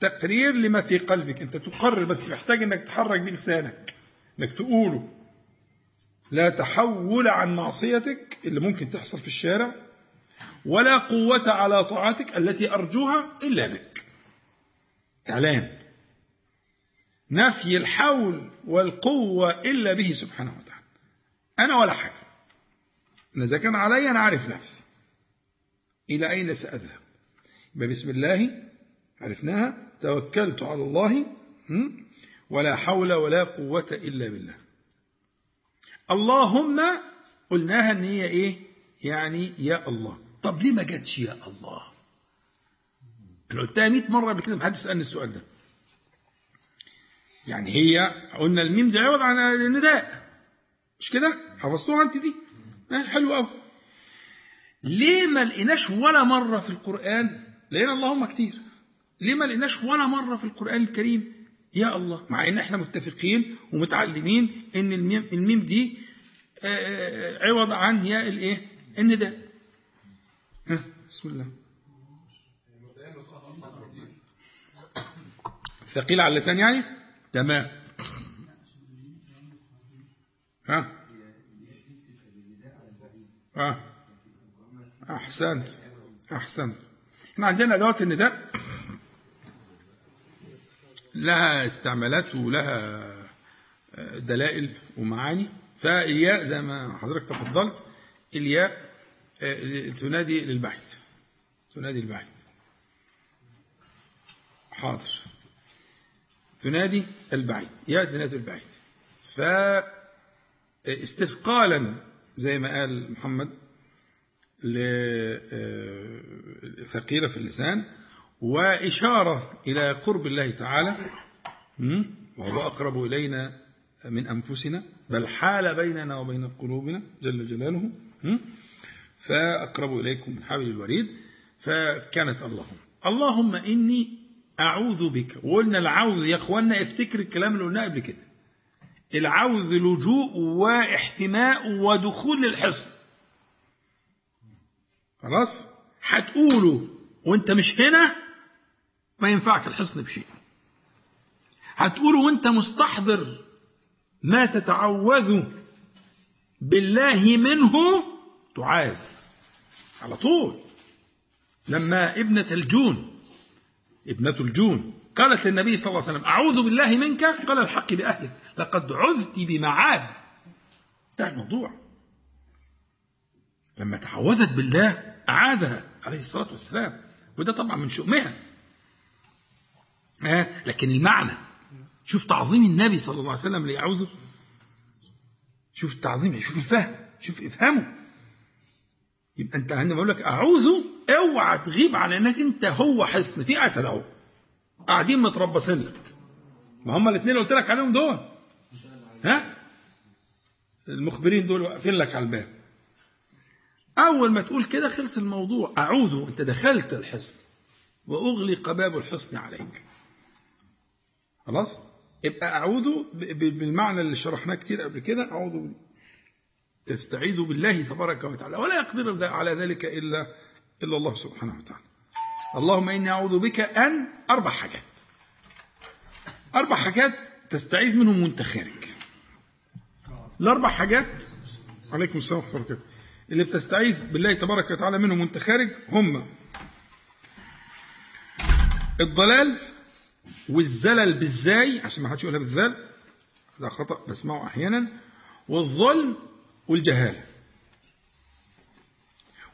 تقرير لما في قلبك. انت تقرر بس محتاج انك تحرك بلسانك انك تقوله. لا تحول عن معصيتك اللي ممكن تحصل في الشارع ولا قوة على طاعتك التي أرجوها إلا بك. إعلان. نفي الحول والقوة إلا به سبحانه وتعالى. أنا ولا حاجة. إذا كان علي أنا عارف نفسي. إلى أين سأذهب؟ يبقى بسم الله عرفناها. توكلت على الله ولا حول ولا قوة إلا بالله. اللهم قلناها إن هي إيه؟ يعني يا الله. طب ليه ما جاتش يا الله؟ أنا قلتها 100 مرة قبل كده محدش سألني السؤال ده. يعني هي قلنا الميم دي عوض عن النداء. مش كده؟ حفظتوها أنت دي؟ حلو قوي ليه ما لقيناش ولا مرة في القرآن؟ لقينا اللهم كتير. ليه ما لقيناش ولا مرة في القرآن الكريم؟ يا الله. مع إن إحنا متفقين ومتعلمين إن الميم, دي عوض عن ياء الإيه؟ النداء. بسم الله. ثقيل على اللسان يعني؟ تمام. ها؟ ها؟ أحسنت. أحسنت. إحنا عندنا أدوات النداء. لها استعمالات ولها دلائل ومعاني. فالياء زي ما حضرتك تفضلت الياء تنادي للبعيد. تنادي البعيد حاضر. تنادي البعيد يا تنادي البعيد. فاستثقالا زي ما قال محمد ثقيلة في اللسان وإشارة إلى قرب الله تعالى وهو أقرب إلينا من أنفسنا بل حال بيننا وبين قلوبنا جل جلاله فأقرب إليكم من حبل الوريد فكانت اللهم. اللهم إني أعوذ بك. وقلنا العوذ يا أخوانا افتكر الكلام اللي قلناه قبل كده. العوذ لجوء واحتماء ودخول للحصن خلاص؟ هتقوله وانت مش هنا ما ينفعك الحصن بشيء. هتقوله وانت مستحضر ما تتعوذ بالله منه تعاذ. على طول. لما ابنة الجون ابنة الجون. قالت للنبي صلى الله عليه وسلم أعوذ بالله منك. قال الحق بأهلك. لقد عذت بمعاذ. ده الموضوع. لما تعوذت بالله أعاذها عليه الصلاة والسلام. وده طبعا من شؤمها. آه لكن المعنى شوف تعظيم النبي صلى الله عليه وسلم ليعوذه شوف التعظيم شوف الفهم شوف افهمه يبقى أنت عندما أقول لك أعوذ اوعى تغيب عن انك انت هو حصن. في اسد اهو. قاعدين متربصين لك. ما هم الاثنين اللي قلت لك عليهم دول. ها؟ المخبرين دول واقفين لك على الباب. اول ما تقول كده خلص الموضوع. اعوذ انت دخلت الحصن واغلق باب الحصن عليك. خلاص؟ يبقى اعوذ بالمعنى اللي شرحناه كتير قبل كده. اعوذ تستعيذ بالله تبارك وتعالى. ولا يقدر على ذلك إلا إلا الله سبحانه وتعالى. اللهم إني أعوذ بك أن أربع حاجات. أربع حاجات تستعيذ منهم وأنت خارج. الأربع حاجات عليكم السلام ورحمة الله وبركاته. اللي بتستعيذ بالله تبارك وتعالى منهم وأنت خارج هم الضلال والزلل بالزاي عشان ما حدش يقولها بالذال. هذا خطأ بسمعه أحيانا. والظلم والجهالة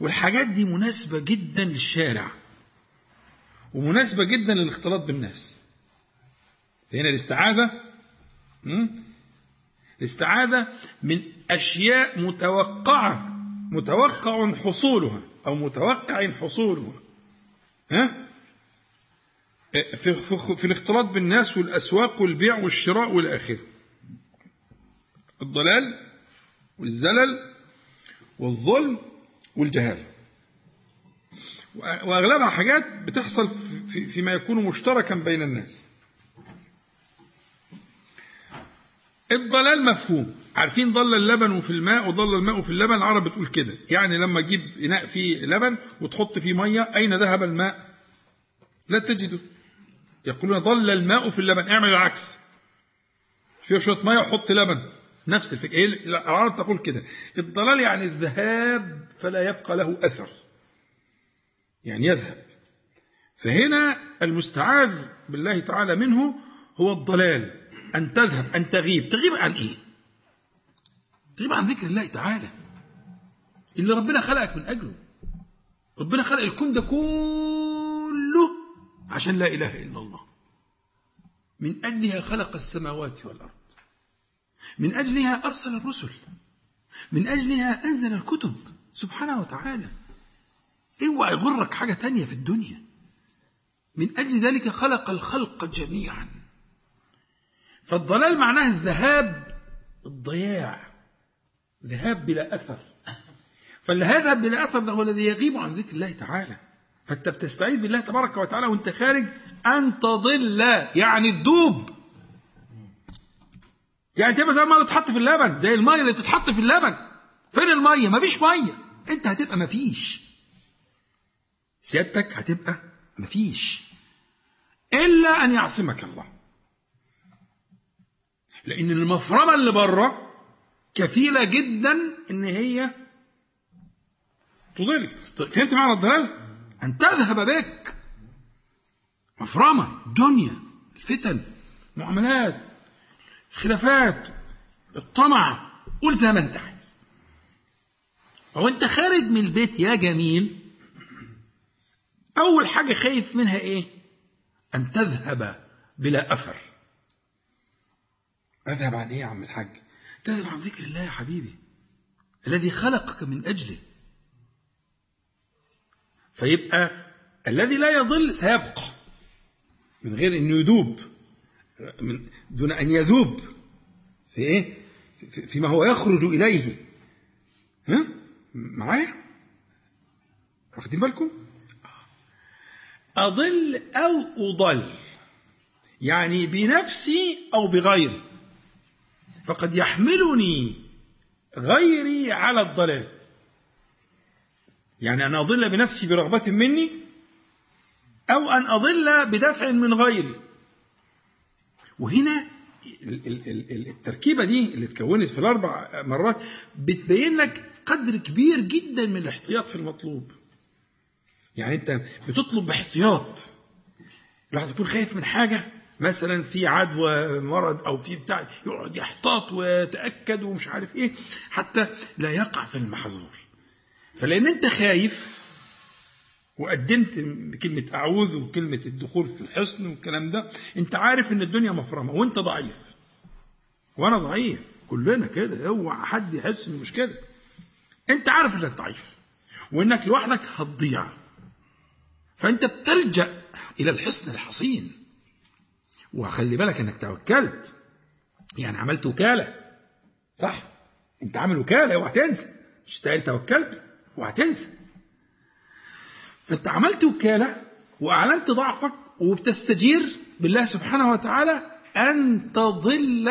والحاجات دي مناسبة جدا للشارع ومناسبة جدا للاختلاط بالناس. هنا الاستعاذة الاستعاذة من أشياء متوقعة متوقع حصولها أو متوقع حصولها. ها؟ في, في, في الاختلاط بالناس والأسواق والبيع والشراء والآخرة الضلال والزلل والظلم والجهالة وأغلبها حاجات بتحصل في فيما يكون مشتركا بين الناس. الضلال مفهوم. عارفين ضل اللبن في الماء وضل الماء في اللبن؟ العرب بتقول كده. يعني لما تجيب إناء فيه لبن وتحط فيه مية أين ذهب الماء؟ لا تجده. يقولون ضل الماء في اللبن. اعمل العكس. فيه شوية مية وحط لبن. نفس الفكرة. إيه تقول كده. الضلال يعني الذهاب فلا يبقى له أثر. يعني يذهب. فهنا المستعاذ بالله تعالى منه هو الضلال. أن تذهب أن تغيب. تغيب عن إيه؟ تغيب عن ذكر الله تعالى. اللي ربنا خلقك من أجله. ربنا خلق الكون ده كله عشان لا إله إلا الله. من أجلها خلق السماوات والأرض. من أجلها أرسل الرسل. من أجلها أنزل الكتب. سبحانه وتعالى. اوعى يغرك حاجة تانية في الدنيا. من أجل ذلك خلق الخلق جميعا. فالضلال معناه الذهاب الضياع. ذهاب بلا أثر. فاللي هذهب بلا أثر ده هو الذي يغيب عن ذكر الله تعالى. فأنت بتستعيذ بالله تبارك وتعالى وأنت خارج أن تضل يعني تدوب. يعني تبقى زي المية اللي تتحط في اللبن زي المية اللي تتحط في اللبن. فين المية؟ مفيش مية. انت هتبقى مفيش سيادتك هتبقى مفيش إلا أن يعصمك الله. لأن المفرمة اللي بره كفيلة جدا إن هي تضل. فهمت معنى الضلال أن تذهب بك. مفرمة دنيا الفتن معاملات خلافات الطمع قول زي ما انت عايز. هو انت خارج من البيت يا جميل أول حاجة خايف منها إيه؟ أن تذهب بلا أثر. أذهب عن إيه يا عم الحاج؟ تذهب عن ذكر الله يا حبيبي الذي خلقك من أجله. فيبقى الذي لا يضل سيبقى من غير إنه يدوب من دون أن يذوب في إيه؟ فيما هو يخرج إليه ها؟ معايا؟ واخدين بالكم؟ أضل أو أضل يعني بنفسي أو بغيري فقد يحملني غيري على الضلال يعني أن أضل بنفسي برغبة مني أو أن أضل بدفع من غيري وهنا التركيبة دي اللي اتكونت في الأربع مرات بتبين لك قدر كبير جدا من الاحتياط في المطلوب. يعني أنت بتطلب باحتياط الواحد يكون خايف من حاجة مثلا في عدوى مرض أو في بتاع يقعد يحتاط ويتأكد ومش عارف إيه حتى لا يقع في المحظور. فلأن أنت خايف وقدمت كلمة أعوذ وكلمة الدخول في الحصن والكلام ده أنت عارف إن الدنيا مفرمة وأنت ضعيف. وأنا ضعيف. كلنا كده. أوعى حد يحس إنه مش كده. أنت عارف إنك ضعيف وإنك لوحدك هتضيع. فأنت بتلجأ إلى الحصن الحصين. وخلي بالك إنك توكلت. يعني عملت وكالة. صح؟ أنت عامل وكالة أوعى تنسى. مش توكلت أوعى تنسى. فانت عملت وكالة وأعلنت ضعفك وبتستجير بالله سبحانه وتعالى أن تضل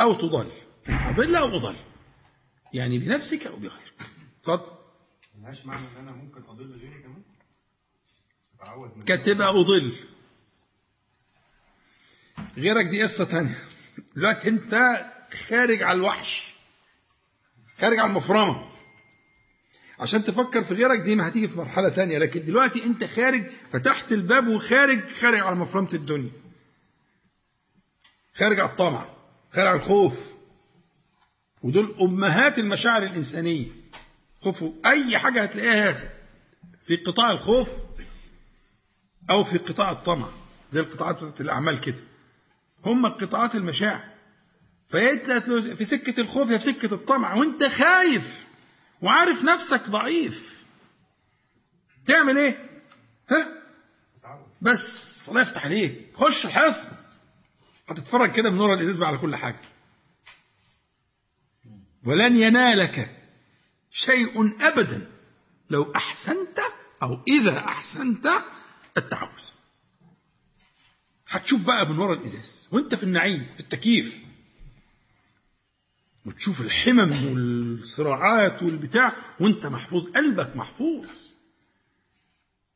أو تضل. أضل أو أضل. يعني بنفسك أو بغيرك. اتفضل. ملهاش معنى إن أنا ممكن أضل غيري كمان؟ كانت تبقى أضل. غيرك دي قصة ثانية دلوقتي أنت خارج على الوحش. خارج على المفرمة. عشان تفكر في غيرك دي ما هتيجي في مرحلة تانية. لكن دلوقتي انت خارج فتحت الباب وخارج خارج على مفرمة الدنيا. خارج على الطمع خارج على الخوف. ودول أمهات المشاعر الإنسانية. خوف أي حاجة هتلاقيها في قطاع الخوف أو في قطاع الطمع. زي القطاعات الأعمال كده. هم قطاعات المشاعر. فيا في سكة الخوف يا في سكة الطمع. وانت خايف. وعارف نفسك ضعيف. تعمل إيه؟ ها؟ بس الله يفتح عليك خش الحصن. هتتفرج كده من ورا الإزاز على كل حاجة. ولن ينالك شيء أبدا لو أحسنت أو إذا أحسنت التعوذ. هتشوف بقى من ورا الإزاز. وأنت في النعيم في التكييف. وتشوف الحمم والصراعات والبتاع وانت محفوظ قلبك محفوظ.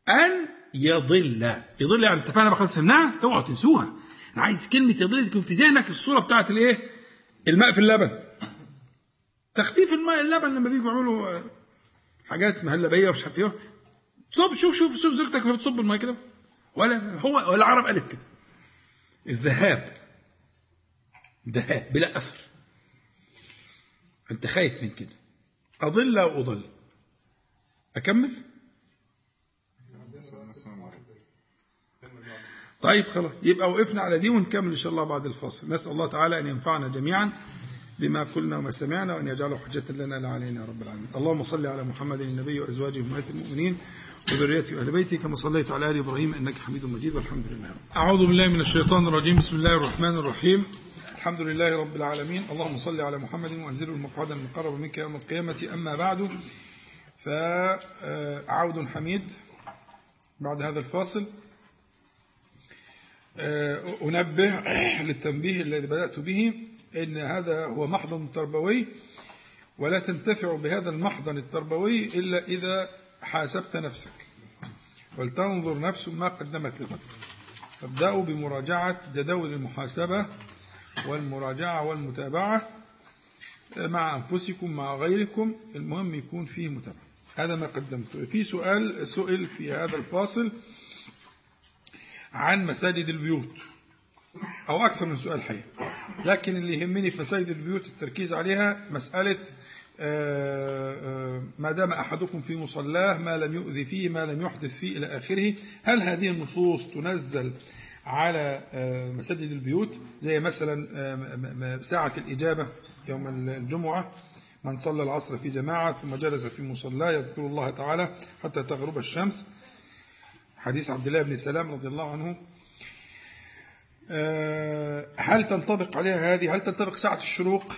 أن يضل يضل يعني اتفقنا بقى خلاص فهمناها؟ اوعوا تنسوها. أنا عايز كلمة يضل تكون في ذهنك الصورة بتاعت الإيه؟ الماء في اللبن. تخفيف الماء اللبن لما بيجوا يعملوا حاجات مهلبية ومش عارف إيه. صب شوف شوف شوف زوجتك بتصب الماء كده. ولا هو ولا العرب قالت كده. الذهاب ذهاب بلا أثر. أنت خايف من كده. أضل أو أضل. أكمل؟ طيب خلاص يبقى وقفنا على دي ونكمل إن شاء الله بعد الفاصل. نسأل الله تعالى أن ينفعنا جميعا بما قلنا وما سمعنا وأن يجعله حجة لنا لا علينا يا رب العالمين. اللهم صل على محمد النبي وأزواجه امهات المؤمنين وذريته واهل بيته كما صليت على آل إبراهيم إنك حميد مجيد والحمد لله أعوذ بالله من الشيطان الرجيم. بسم الله الرحمن الرحيم. الحمد لله رب العالمين. اللهم صل على محمد وأنزله المقعدا المقرب منك يوم القيامة. أما بعد فعود حميد بعد هذا الفاصل. أنبه للتنبيه الذي بدأت به أن هذا هو محضن تربوي ولا تنتفع بهذا المحضن التربوي إلا إذا حاسبت نفسك. ولتنظر نفس ما قدمت لغد. فابدأوا بمراجعة جداول المحاسبة والمراجعة والمتابعة مع أنفسكم مع غيركم المهم يكون فيه متابعة. هذا ما قدمته في سؤال سئل في هذا الفاصل عن مساجد البيوت أو أكثر من سؤال حقيقي. لكن اللي يهمني في مساجد البيوت التركيز عليها مسألة ما دام أحدكم في مصلاه ما لم يؤذي فيه ما لم يحدث فيه إلى آخره هل هذه النصوص تنزل على مساجد البيوت زي مثلا ساعة الإجابة يوم الجمعة من صلى العصر في جماعة ثم جلس في مصلاه يذكر الله تعالى حتى تغرب الشمس. حديث عبد الله بن سلام رضي الله عنه. هل تنطبق عليها هذه هل تنطبق ساعة الشروق؟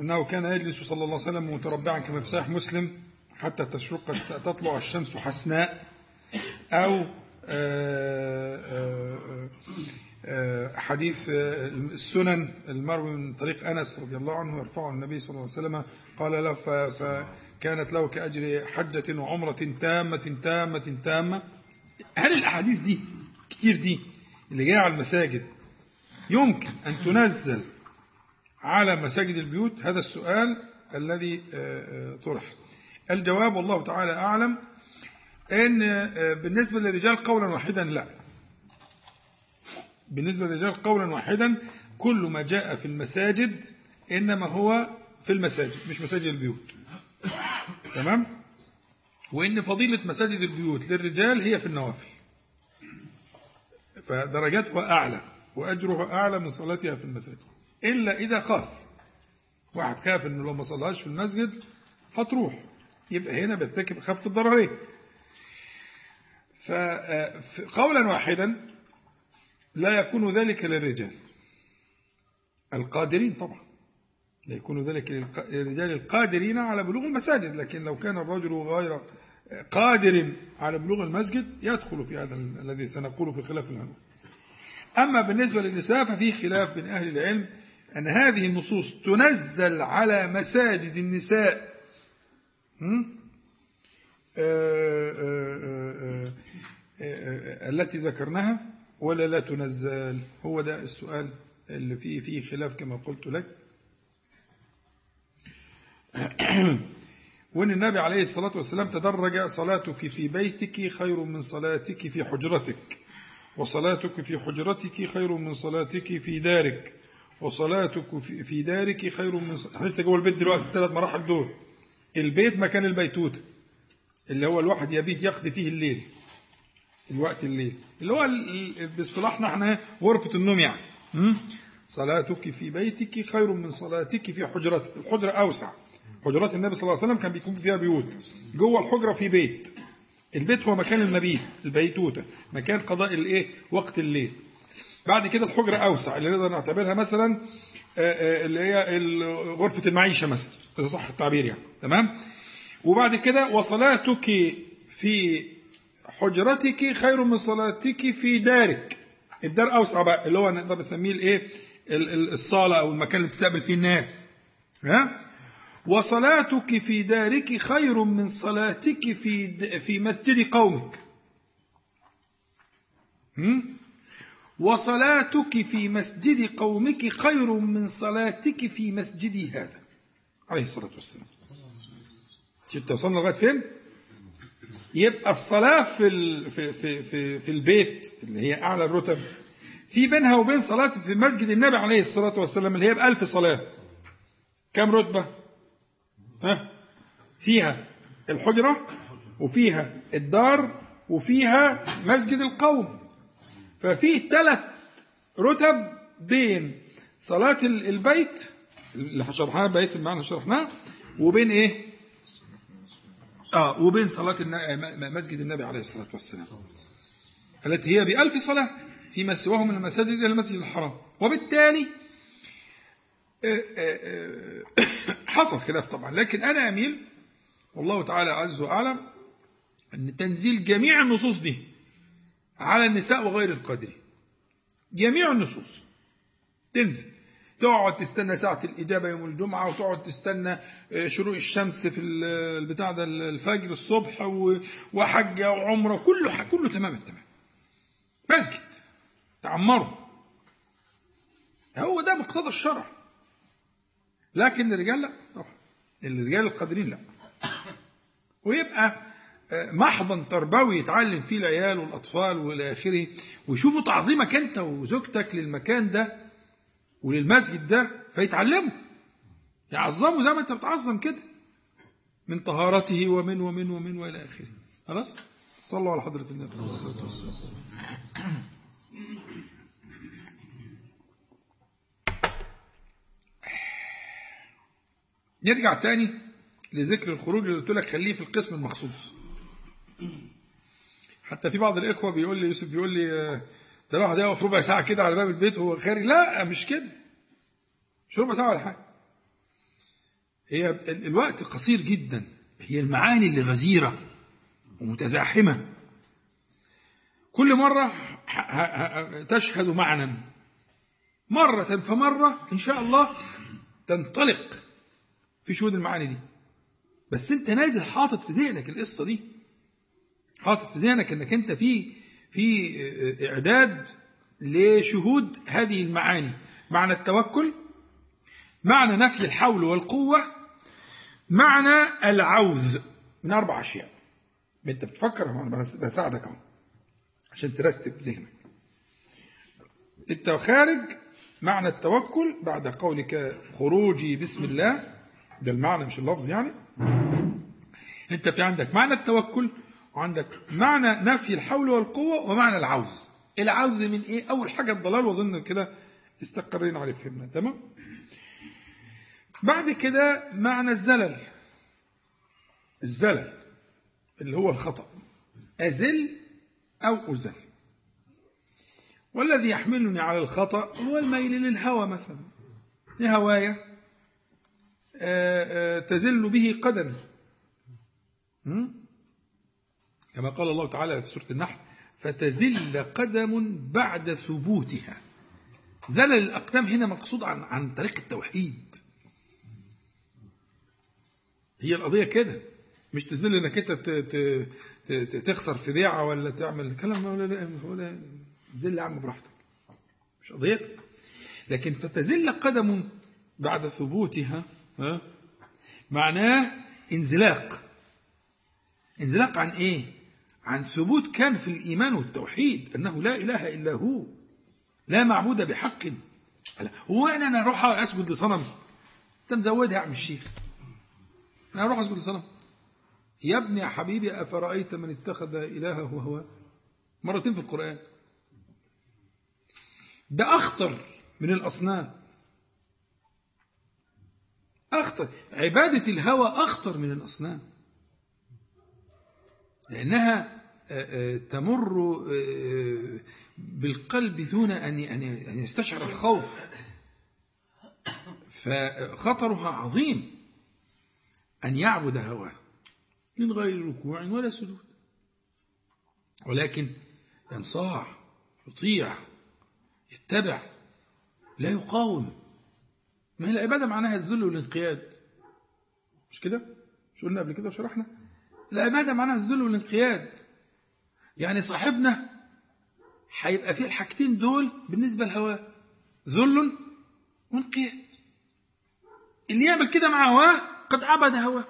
أنه كان يجلس صلى الله عليه وسلم متربعا كما في صحيح مسلم حتى تشرق تطلع الشمس حسناء أو حديث السنن المروي من طريق أنس رضي الله عنه يرفعه النبي صلى الله عليه وسلم قال له فكانت له كأجر حجة وعمرة تامة تامة تامة. هل الأحاديث دي كتير دي اللي جاية على المساجد؟ يمكن أن تنزل على مساجد البيوت. هذا السؤال الذي طرح. الجواب والله تعالى أعلم. أن بالنسبة للرجال قولا واحدا لا. بالنسبة للرجال قولا واحدا كل ما جاء في المساجد إنما هو في المساجد مش مساجد البيوت. تمام؟ وإن فضيلة مساجد البيوت للرجال هي في النوافل. فدرجاتها أعلى وأجرها أعلى من صلاتها في المساجد. إلا إذا خاف. واحد خاف إنه لو ما صلاش في المسجد هتروح. يبقى هنا بيرتكب خف الضررين. فقولا واحدا لا يكون ذلك للرجال. القادرين طبعا. لا يكون ذلك للرجال القادرين على بلوغ المساجد لكن لو كان الرجل غير قادر على بلوغ المسجد يدخل في هذا الذي سنقول في الخلاف العنوان أما بالنسبة للنساء ففي خلاف بين أهل العلم أن هذه النصوص تنزل على مساجد النساء. التي ذكرناها ولا لا تنزل. هو ده السؤال اللي فيه فيه خلاف كما قلت لك. وإن النبي عليه الصلاة والسلام تدرج صلاتك في بيتك خير من صلاتك في حجرتك وصلاتك في حجرتك خير من صلاتك في دارك وصلاتك في دارك خير من لسه جوه البيت دلوقتي الثلاث مراحل دول. البيت مكان البيتوتة اللي هو الواحد يبيت يقضي فيه الليل. الوقت الليل. اللي هو باصطلاحنا إحنا غرفة النوم يعني. صلاتك في بيتك خير من صلاتك في حجرتك الحجرة أوسع. حجرات النبي صلى الله عليه وسلم كان بيكون فيها بيوت. جوه الحجرة في بيت. البيت هو مكان المبيت البيتوتة. مكان قضاء الايه؟ وقت الليل. بعد كده الحجرة أوسع اللي نقدر نعتبرها مثلا اللي هي غرفة المعيشة مثلا. إذا صح التعبير يعني. تمام؟ وبعد كده وصلاتك في حجرتك خير من صلاتك في دارك. الدار اوسع بقى اللي هو نقدر نسميه الإيه؟ ال- ال- الصالة أو المكان اللي تستقبل فيه الناس. ها؟ وصلاتك في دارك خير من صلاتك في في مسجد قومك؟ وصلاتك في مسجد قومك خير من صلاتك في مسجدي هذا. عليه الصلاة والسلام. شفت وصلنا لغاية فين؟ يبقى الصلاة في. في, في, في, البيت اللي هي أعلى الرتب في بينها وبين صلاة في مسجد النبي عليه الصلاة والسلام اللي هي بألف صلاة كم رتبة ها فيها الحجرة وفيها الدار وفيها مسجد القوم ففي ثلاث رتب بين صلاة ال- البيت اللي شرحناها بيت المعنى شرحناه وبين إيه؟ آه وبين صلاة م- مسجد النبي عليه الصلاة والسلام. التي هي بألف صلاة فيما سواه من المساجد إلى المسجد الحرام. وبالتالي آه، آه، آه، حصل خلاف طبعا. لكن أنا أميل والله تعالى عز وأعلم أن تنزيل جميع النصوص دي على النساء وغير القادرين. جميع النصوص. تنزل. تقعد تستنى ساعة الإجابة يوم الجمعة وتقعد تستنى آه، شروق الشمس في ال- البتاع ده الفجر الصبح وحجة وعمرة كله كله تمام التمام. مسجد. تعمره هو ده مقتضى الشرع. لكن الرجال لا طبعا. الرجال القادرين لا. ويبقى آه، محضن تربوي يتعلم فيه العيال والأطفال والى آخره ويشوفوا تعظيمك أنت وزوجتك للمكان ده وللمسجد ده فيتعلموا يعظموا زي ما أنت بتعظم كده. من طهارته ومن ومن ومن وإلى آخره. خلاص؟ صلوا على حضرة النبي. صلى الله عليه وسلم نرجع تاني لذكر الخروج اللي قلت لك خليه في القسم المخصوص. حتى في بعض الإخوة بيقول لي يوسف بيقول لي آه، ده الواحد يقف ربع ساعة كده على باب البيت وهو خارج. لا مش كده. مش ربع ساعة ولا حاجة. هي ال- الوقت قصير جدا. هي المعاني اللي غزيرة ومتزاحمة. كل مرة تشهد معنى. مرة فمرة إن شاء الله تنطلق في شهود المعاني دي. بس أنت نازل حاطط في ذهنك القصة دي. حاطط في ذهنك إنك أنت في في إعداد لشهود هذه المعاني. معنى التوكل معنى نفي الحول والقوة معنى العوذ من أربع أشياء. أنت بتفكر بس- بساعدك أهو عشان ترتب ذهنك. أنت خارج معنى التوكل بعد قولك خروجي بسم الله. ده المعنى مش اللفظ يعني. أنت في عندك معنى التوكل وعندك معنى نفي الحول والقوة ومعنى العوز. العوز من إيه؟ أول حاجة الضلال واظن كده استقرينا عليه فهمنا. تمام؟ بعد كده معنى الزلل. الزلل اللي هو الخطأ. أزل أو أزل. والذي يحملني على الخطأ هو الميل للهوى مثلا. لهوايا آه، آه، تزل به قدمي? كما قال الله تعالى في سورة النحل فتزل قدم بعد ثبوتها. زلل الأقدام هنا مقصود عن عن طريق التوحيد. هي القضية كده. مش تزل إنك أنت تخسر في بيعة ولا تعمل كلام ولا لا ولا زل يا عم براحتك. مش قضيتك لكن فتزل قدم بعد ثبوتها ها معناه انزلاق. انزلاق عن إيه؟ عن ثبوت كان في الإيمان والتوحيد أنه لا إله إلا هو لا معبود بحق. هو أنا أروح أسجد لصنم. أنت مزودها يا عم الشيخ. أنا أروح أسجد لصنم. يا ابني يا حبيبي أفرأيت من اتخذ إلهه هواه مرتين في القرآن. ده أخطر من الأصنام. أخطر. عبادة الهوى أخطر من الأصنام. لأنها تمر آه، بالقلب دون أن يستشعر الخوف. فخطرها عظيم أن يعبد هواه من غير ركوع ولا سجود. ولكن ينصاع يطيع اتبع لا يقاوم. ما هي العبادة معناها الذل والانقياد. مش كده؟ مش قلنا قبل كده وشرحنا؟ العبادة معناها الذل والانقياد. يعني صاحبنا هيبقى فيه الحاجتين دول بالنسبة لهواه ذل وانقياد. اللي يعمل كده مع هواه قد عبد هواه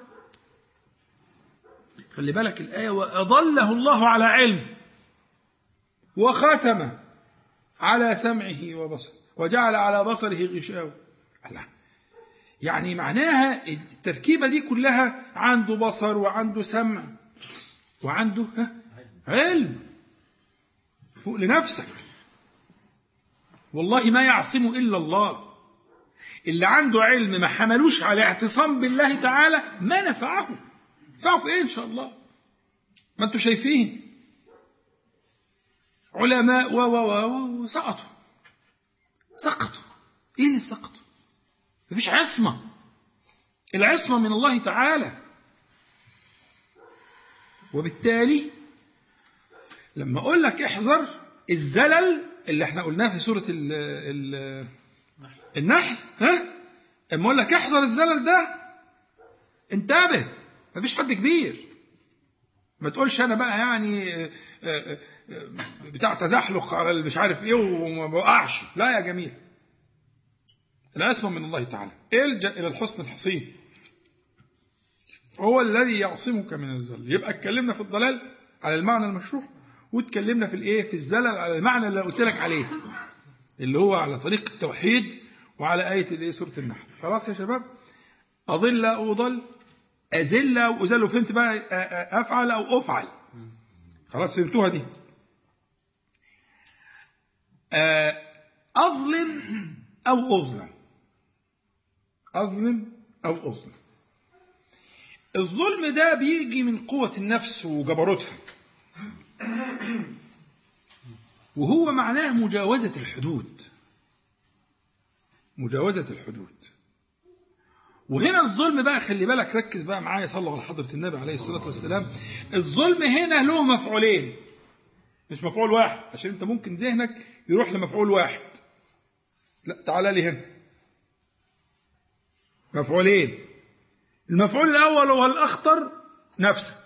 خلي بالك الآية وأضله الله على علم وختم على سمعه وبصره وجعل على بصره غشاوة. الله. يعني معناها التركيبة دي كلها عنده بصر وعنده سمع وعنده علم. فوق لنفسك. والله ما يعصم إلا الله. اللي عنده علم ما حملوش على اعتصام بالله تعالى ما نفعه. نفعه في إيه إن شاء الله؟ ما أنتم شايفين. علماء و و و وسقطوا سقطوا. إيه اللي سقطوا؟ مفيش عصمة. العصمة من الله تعالى. وبالتالي لما أقول لك احذر الزلل اللي إحنا قلناه في سورة ال ال النحل ها؟ اما أقول لك احذر الزلل ده انتبه مفيش حد كبير. ما تقولش أنا بقى يعني آه، آه، آه، بتاع تزحلق على مش عارف إيه وما بوقعش. لا يا جميل. العصمه من الله تعالى. إلجأ إلى الحسن الحصين هو الذي يعصمك من الزلل. يبقى اتكلمنا في الضلال على المعنى المشروع. واتكلمنا في الايه في الزلل على المعنى اللي قلت لك عليه اللي هو على طريق التوحيد وعلى آية الإيه سورة النحل. خلاص يا شباب؟ أضل أو أضل أزل أو أزل وفهمت بقى أفعل أو أفعل. خلاص فهمتوها دي؟ أظلم أو أظلم. أظلم أو أظلم. الظلم ده بيجي من قوة النفس وجبروتها. وهو معناه مجاوزة الحدود. مجاوزة الحدود. وهنا الظلم بقى خلي بالك ركز بقى معايا صلى على حضرة النبي عليه الصلاة والسلام. الظلم هنا له مفعولين مش مفعول واحد عشان انت ممكن ذهنك يروح لمفعول واحد. لا تعالى لي هنا. مفعولين. المفعول الأول هو الأخطر نفسك.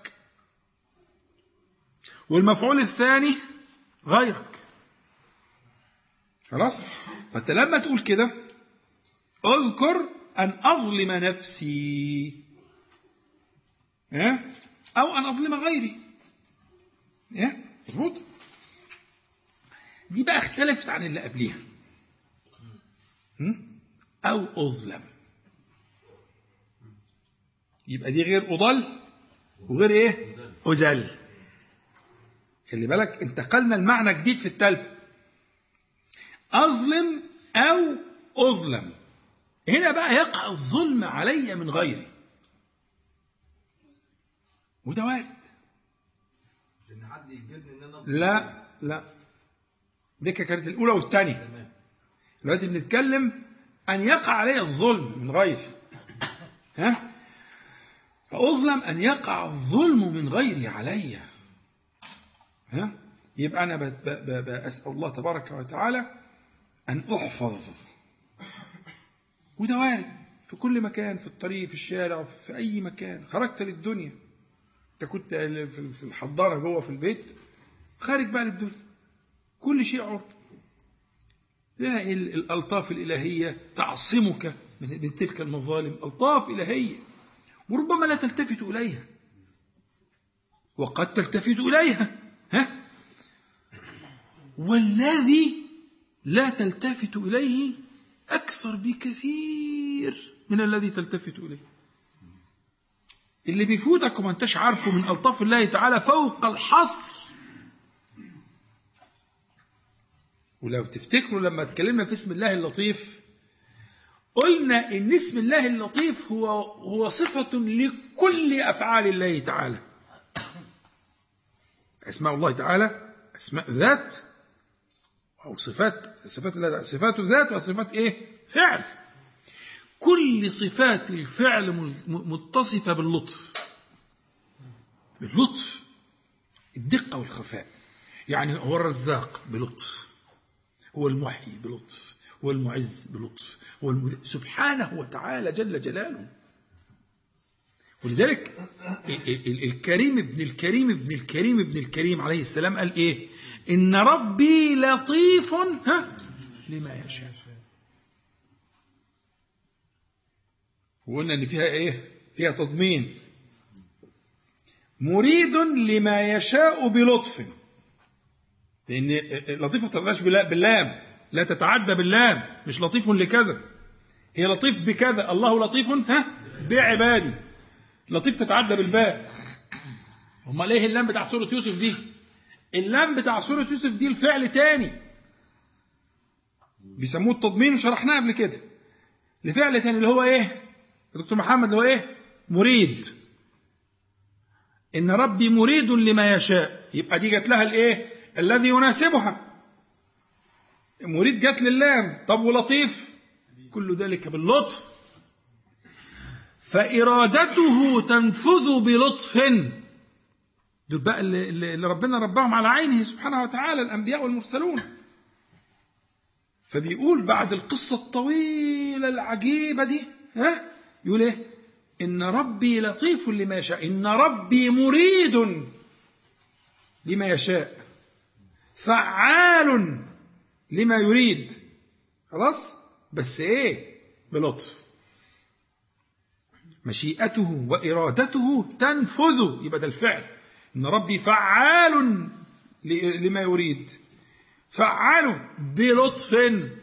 والمفعول الثاني غيرك. خلاص؟ فانت لما تقول كده اذكر أن أظلم نفسي. ها؟ أو أن أظلم غيري. ها؟ مظبوط؟ دي بقى اختلفت عن اللي قبليها. أو أظلم. يبقى دي غير أضل وغير إيه؟ ازل خلي بالك انتقلنا المعنى جديد في الثالثه أظلم أو أظلم. هنا بقى يقع الظلم علي من غيري. وده وارد لا لا. دي كانت الأولى والثانية دلوقتي بنتكلم أن يقع علي الظلم من غيري. ها؟ فأظلم أن يقع الظلم من غيري علي. ها؟ يبقى أنا بسأل الله تبارك وتعالى أن أحفظ. وده وارد في كل مكان في الطريق في الشارع في أي مكان. خرجت للدنيا. أنت كنت في الحضانة جوه في البيت خارج بقى للدنيا. كل شيء عرض. لا الألطاف الإلهية تعصمك من تلك المظالم. ألطاف إلهية. وربما لا تلتفت إليها. وقد تلتفت إليها. ها؟ والذي لا تلتفت إليه أكثر بكثير من الذي تلتفت إليه. اللي بيفوتك وما انتش عارفه من ألطاف الله تعالى فوق الحصر. ولو تفتكروا لما اتكلمنا في اسم الله اللطيف قلنا إن اسم الله اللطيف هو هو صفة لكل أفعال الله تعالى. أسماء الله تعالى أسماء ذات أو صفات صفات الله صفات ذات وصفات إيه؟ فعل. كل صفات الفعل متصفة باللطف. باللطف. الدقة والخفاء. يعني هو الرزاق بلطف هو المحيي بلطف هو المعز بلطف هو المذ... سبحانه وتعالى جل جلاله. ولذلك ال- ال- ال- الكريم ابن الكريم ابن الكريم ابن الكريم عليه السلام قال إيه؟ إن ربي لطيف ها؟ لما يشاء. وقلنا إن فيها إيه؟ فيها تضمين. مريد لما يشاء بلطف. لأن لطيف ما باللا- باللام. لا تتعدى باللام. مش لطيف لكذا. هي لطيف بكذا. الله لطيف ها؟ بعبادي لطيف تتعدى بالباء أمال إيه اللام بتاع سورة يوسف دي؟ اللام بتاع سورة يوسف دي الفعل تاني. بيسموه التضمين وشرحناه قبل كده. لفعل تاني اللي هو إيه؟ يا دكتور محمد اللي هو إيه؟ مريد. إن ربي مريد لما يشاء. يبقى دي جت لها الإيه؟ الذي يناسبها. مريد جت للام. طب ولطيف؟ كل ذلك باللطف. فإرادته تنفذ بلطف. دول بقى اللي, ربنا رباهم على عينه سبحانه وتعالى الأنبياء والمرسلون. فبيقول بعد القصة الطويلة العجيبة دي ها يقول إيه؟ إن ربي لطيف لما يشاء إن ربي مريد لما يشاء فعال لما يريد. خلاص؟ بس إيه؟ بلطف. مشيئته وإرادته تنفذ. يبقى ده الفعل. إن ربي فعال لما يريد. فعال بلطف.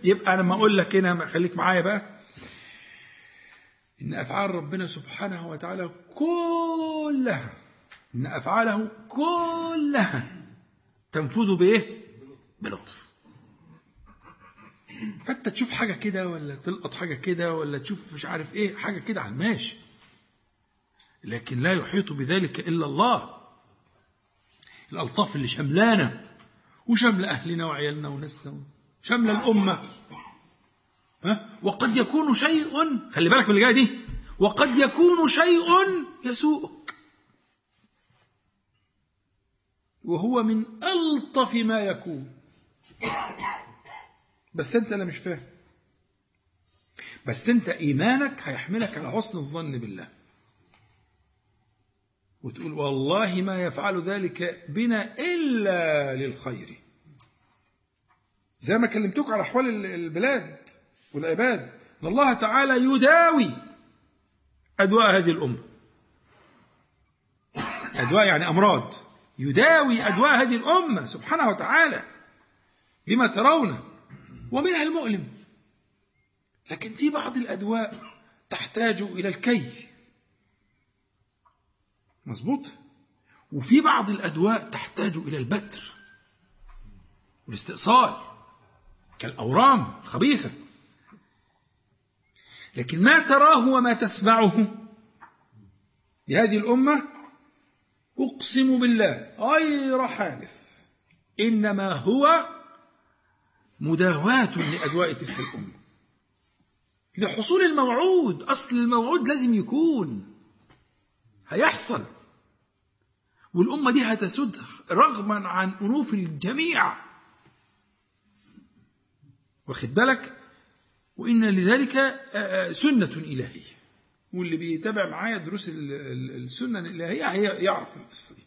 يبقى أنا ما أقول لك هنا خليك معايا بقى. إن أفعال ربنا سبحانه وتعالى كلها إن أفعاله كلها تنفذ بإيه؟ بلطف. فأنت تشوف حاجة كده ولا تلقط حاجة كده ولا تشوف مش عارف إيه حاجة كده على الماشي. لكن لا يحيط بذلك إلا الله. الألطاف اللي شملانا وشمل أهلنا وعيالنا وناسنا شمل الأمة. ها؟ وقد يكون شيء خلي بالك من اللي جاية دي. وقد يكون شيء يسوءك. وهو من ألطف ما يكون. بس أنت اللي مش فاهم. بس أنت إيمانك هيحملك على حسن الظن بالله. وتقول والله ما يفعل ذلك بنا إلا للخير. زي ما كلمتك على أحوال ال- البلاد والعباد. إن الله تعالى يداوي أدواء هذه الأمة. أدواء يعني أمراض. يداوي أدواء هذه الأمة سبحانه وتعالى بما ترون. ومنها المؤلم. لكن في بعض الأدواء تحتاج إلى الكي. مظبوط؟ وفي بعض الأدواء تحتاج إلى البتر والاستئصال كالأورام الخبيثة. لكن ما تراه وما تسمعه. لهذه الأمة أقسم بالله غير حادث. إنما هو مداواة لأدواء تلك الأمة. لحصول الموعود أصل الموعود لازم يكون. هيحصل. والأمة دي هتسد رغما عن أنوف الجميع. واخد بالك؟ وإن لذلك آه، سنة إلهية. واللي بيتابع معايا دروس ال- ال- السنة الإلهية هي يعرف القصة دي.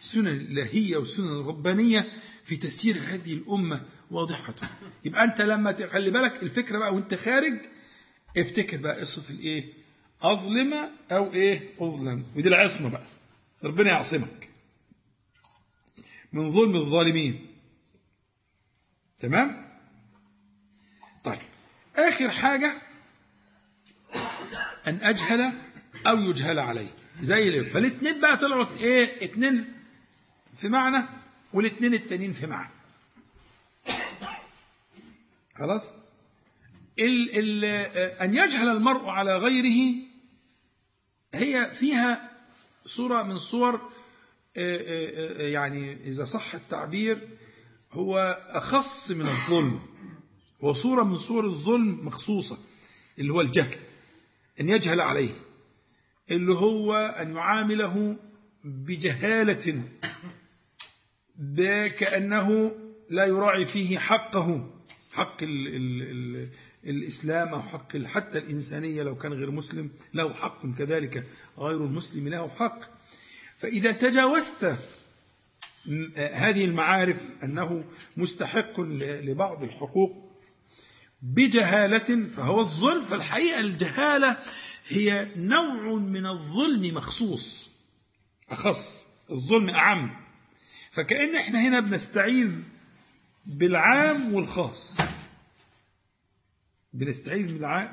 السنن الإلهية والسنن الربانية في تسيير هذه الأمة واضحة. يبقى أنت لما تخلي بالك الفكرة بقى وأنت خارج افتكر بقى قصة الإيه؟ أظلم أو إيه؟ أظلم. ودي العصمة بقى. ربنا يعصمك. من ظلم الظالمين. تمام؟ طيب. آخر حاجة أن أجهل أو يجهل علي. زي اللي فالاثنين بقى طلعوا إيه؟ اتنين في معنى والاثنين التانيين في معنى. خلاص؟ ال ال أن يجهل المرء على غيره هي فيها صورة من صور آه، آه، آه، يعني إذا صح التعبير هو أخص من الظلم. هو صورة من صور الظلم مخصوصة اللي هو الجهل أن يجهل عليه اللي هو أن يعامله بجهالة كأنه لا يراعي فيه حقه حق الإسلام أو حق حتى الإنسانية لو كان غير مسلم له حق كذلك غير المسلم له حق. فإذا تجاوزت هذه المعارف أنه مستحق لبعض الحقوق بجهالة فهو الظلم فالحقيقة الجهالة هي نوع من الظلم مخصوص أخص الظلم أعم. فكأن إحنا هنا بنستعيذ بالعام والخاص. بنستعيذ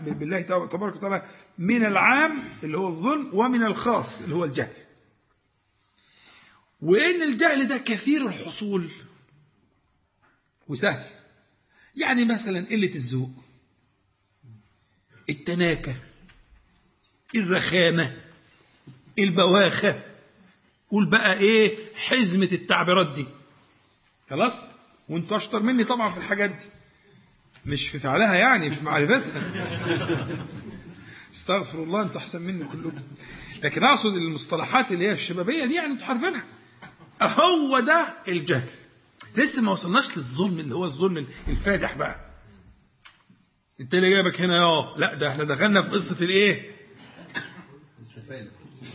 بالله تبارك وتعالى من العام اللي هو الظلم ومن الخاص اللي هو الجهل. وإن الجهل ده كثير الحصول وسهل. يعني مثلا قلة الذوق التناكة الرخامة البواخة قول بقى إيه حزمة التعبيرات دي. خلاص؟ وأنتوا أشطر مني طبعا في الحاجات دي. مش في فعلها يعني في معرفتها. استغفر الله أنتوا أحسن مني كلكم. لكن أقصد المصطلحات اللي هي الشبابية دي يعني أنتوا هو ده الجهل. لسه ما وصلناش للظلم اللي هو الظلم الفادح بقى. انت اللي جايبك هنا يا لا ده إحنا دخلنا في قصة الايه؟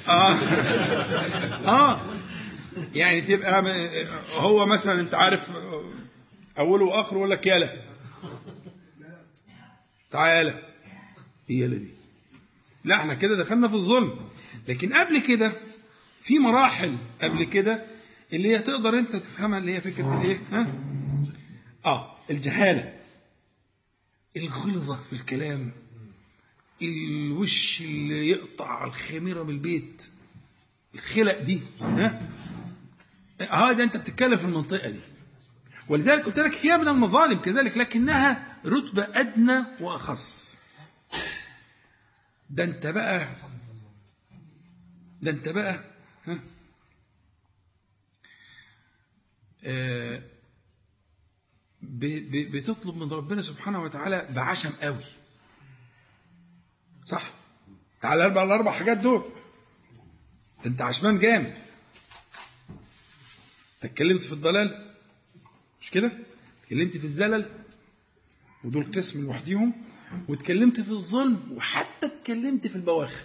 آه. آه. يعني تبقى هو مثلا انت عارف أوله وآخره يقول لك يالا تعالى. هي دي. لا إحنا كده دخلنا في الظلم. لكن قبل كده في مراحل قبل كده اللي هي تقدر انت تفهمها اللي هي فكرة الايه؟ ها؟ آه الجهالة. الغلظة في الكلام. الوش اللي يقطع الخميرة من البيت. الخلق دي ها؟ هذا انت بتتكلم في المنطقة دي. ولذلك قلت لك هي من المظالم كذلك لكنها رتبة أدنى وأخص. ده انت بقى ده انت بقى ها. آه بتطلب من ربنا سبحانه وتعالى بعشم قوي. صح؟ تعالى الاربع الأربع حاجات دول. انت عشمان جامد. اتكلمت في الضلال؟ مش كده؟ اتكلمت في الزلل ودول قسم لوحديهم واتكلمت في الظلم وحتى اتكلمت في البواخر.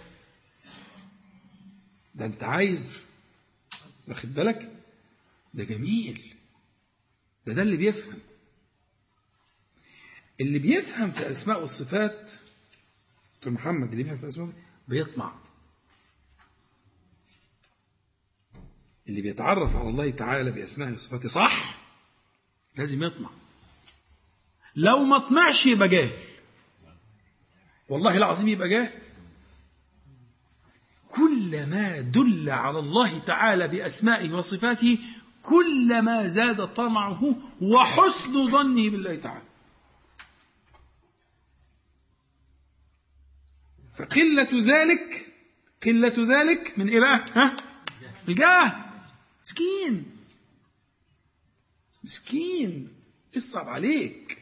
ده انت عايز واخد بالك؟ ده جميل. ده ده اللي بيفهم. اللي بيفهم في الأسماء والصفات دكتور محمد اللي بيفهم في الأسماء بيطمع. اللي بيتعرف على الله تعالى بأسمائه وصفاته صح؟ لازم يطمع. لو ما طمعش يبقى جاهل. والله العظيم يبقى جاهل. كلما دل على الله تعالى بأسمائه وصفاته كلما زاد طمعه وحسن ظنه بالله تعالى. فقلة ذلك قلة ذلك من إيه بقى؟ ها؟ الجهل مسكين. مسكين اصعب عليك.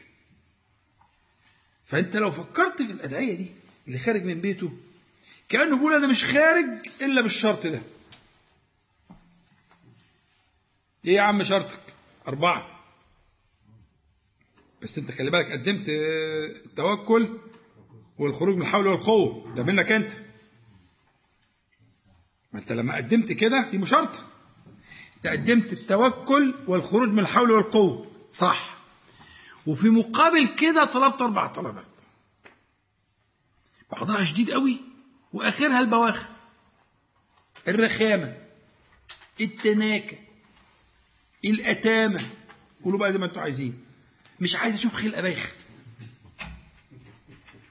فأنت لو فكرت في الأدعية دي اللي خارج من بيته كأنه بيقول أنا مش خارج إلا بالشرط ده. إيه يا عم شرطك؟ أربعة. بس أنت خلي بالك قدمت التوكل والخروج من الحول والقوة. ده منك أنت. ما أنت لما قدمت كده دي مشارطة. أنت قدمت التوكل والخروج من الحول والقوة. صح. وفي مقابل كده طلبت أربع طلبات. بعضها شديد قوي وآخرها البواخر. الرخامة التناكة الأتامة. قولوا بقى زي ما أنتوا عايزين. مش عايز أشوف خلقه بايخه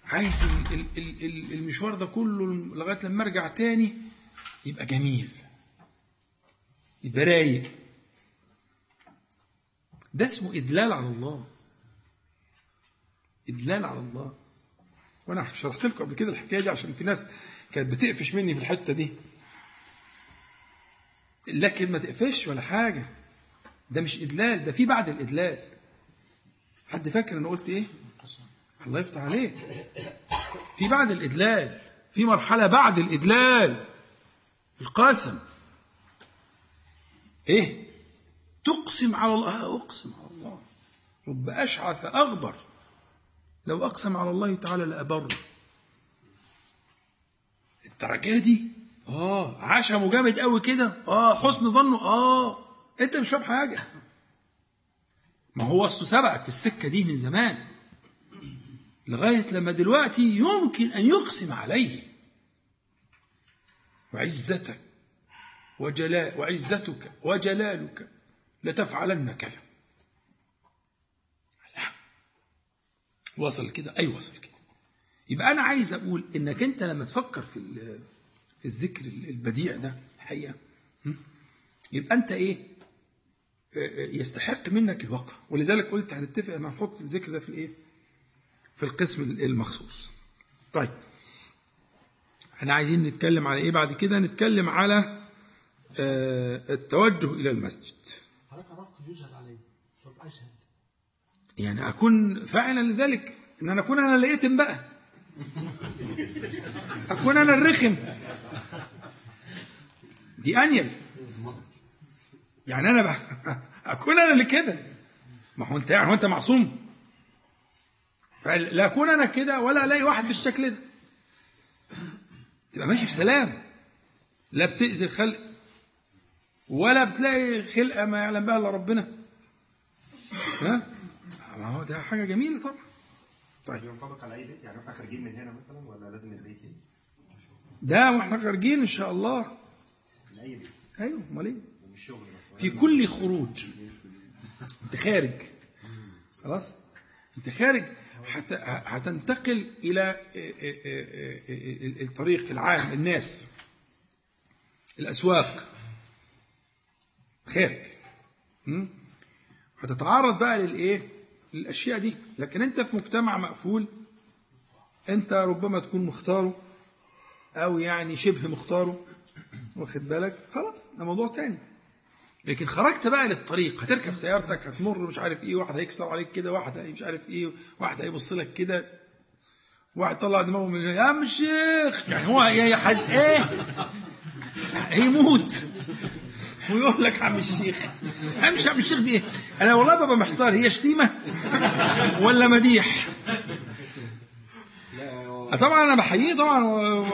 عايز ال- ال- ال- المشوار ده كله لغاية لما أرجع تاني يبقى جميل. رايق ده اسمه إدلال على الله. إدلال على الله. وأنا شرحت لكم قبل كده الحكاية دي عشان في ناس كانت بتقفش مني في الحتة دي. لكن ما تقفش ولا حاجة. ده مش إدلال ده في بعد الإدلال. حد فاكر أنا قلت إيه؟ الله يفتح عليك. في بعد الإدلال في مرحلة بعد الإدلال. القسم إيه؟ تقسم على الله. آه، أقسم على الله. رب أشعث أغبر. لو أقسم على الله تعالى لأبره الدرجة دي؟ آه عشمه جامد قوي كده. آه حسن ظنه. آه أنت مش فاهم حاجة. ما هو اصله سبقك في السكة دي من زمان. لغاية لما دلوقتي يمكن أن يقسم عليه. وعزتك وجلال وعزتك وجلالك لتفعلن كذا. وصل كده؟ أي وصل كده. يبقى أنا عايز أقول إنك أنت لما تفكر في في الذكر البديع ده الحقيقة م? يبقى آه، آه، يستحق منك الوقف ولذلك قلت هنتفق إن هنحط الذكر ده في الإيه؟ في القسم المخصوص. طيب. إحنا عايزين نتكلم على إيه بعد كده؟ نتكلم على التوجه إلى المسجد. حضرتك عرفت يجهل عليه. طب أشهد. يعني أكون فاعلا لذلك؟ إن أنا أكون أنا اللي يتم بقى. أكون أنا الرخم. دي انيل يعني أنا بقى أكون أنا اللي كده. ما هو انت يعني هو أنت معصوم. فلا أكون أنا كده ولا ألاقي واحد بالشكل ده. تبقى ماشي في سلام لا بتأذي الخلق. ولا بتلاقي خلقة ما يعلم بها إلا ربنا. ها؟ ما هو ده حاجة جميلة طبعا. طيب. ينطبق على أي بيت؟ يعني إحنا خارجين من هنا مثلا ولا لازم البيت؟ ده وإحنا خارجين إن شاء الله. من أي بيت؟ أيوه أمال إيه؟ في كل خروج. أنت خارج. خلاص؟ أنت خارج. حت... هتنتقل إلى الطريق العام الناس الأسواق. م? هتتعرض بقى للإيه؟ للأشياء دي. لكن أنت في مجتمع مقفول أنت ربما تكون مختاره أو يعني شبه مختاره واخد بالك؟ خلاص ده موضوع تاني. لكن خرجت بقى للطريق هتركب سيارتك هتمر مش عارف إيه واحد هيكسر عليك كده واحد مش عارف إيه واحد هيبص لك كده واحد طلع دماغه من يا عم الشيخ! يعني هو يا حز إيه؟ هيموت. ويقول لك عم الشيخ مش عم الشيخ دي إيه أنا والله ببقى محتار هي شتيمة ولا مديح؟ طبعا أنا بحييه طبعا. و...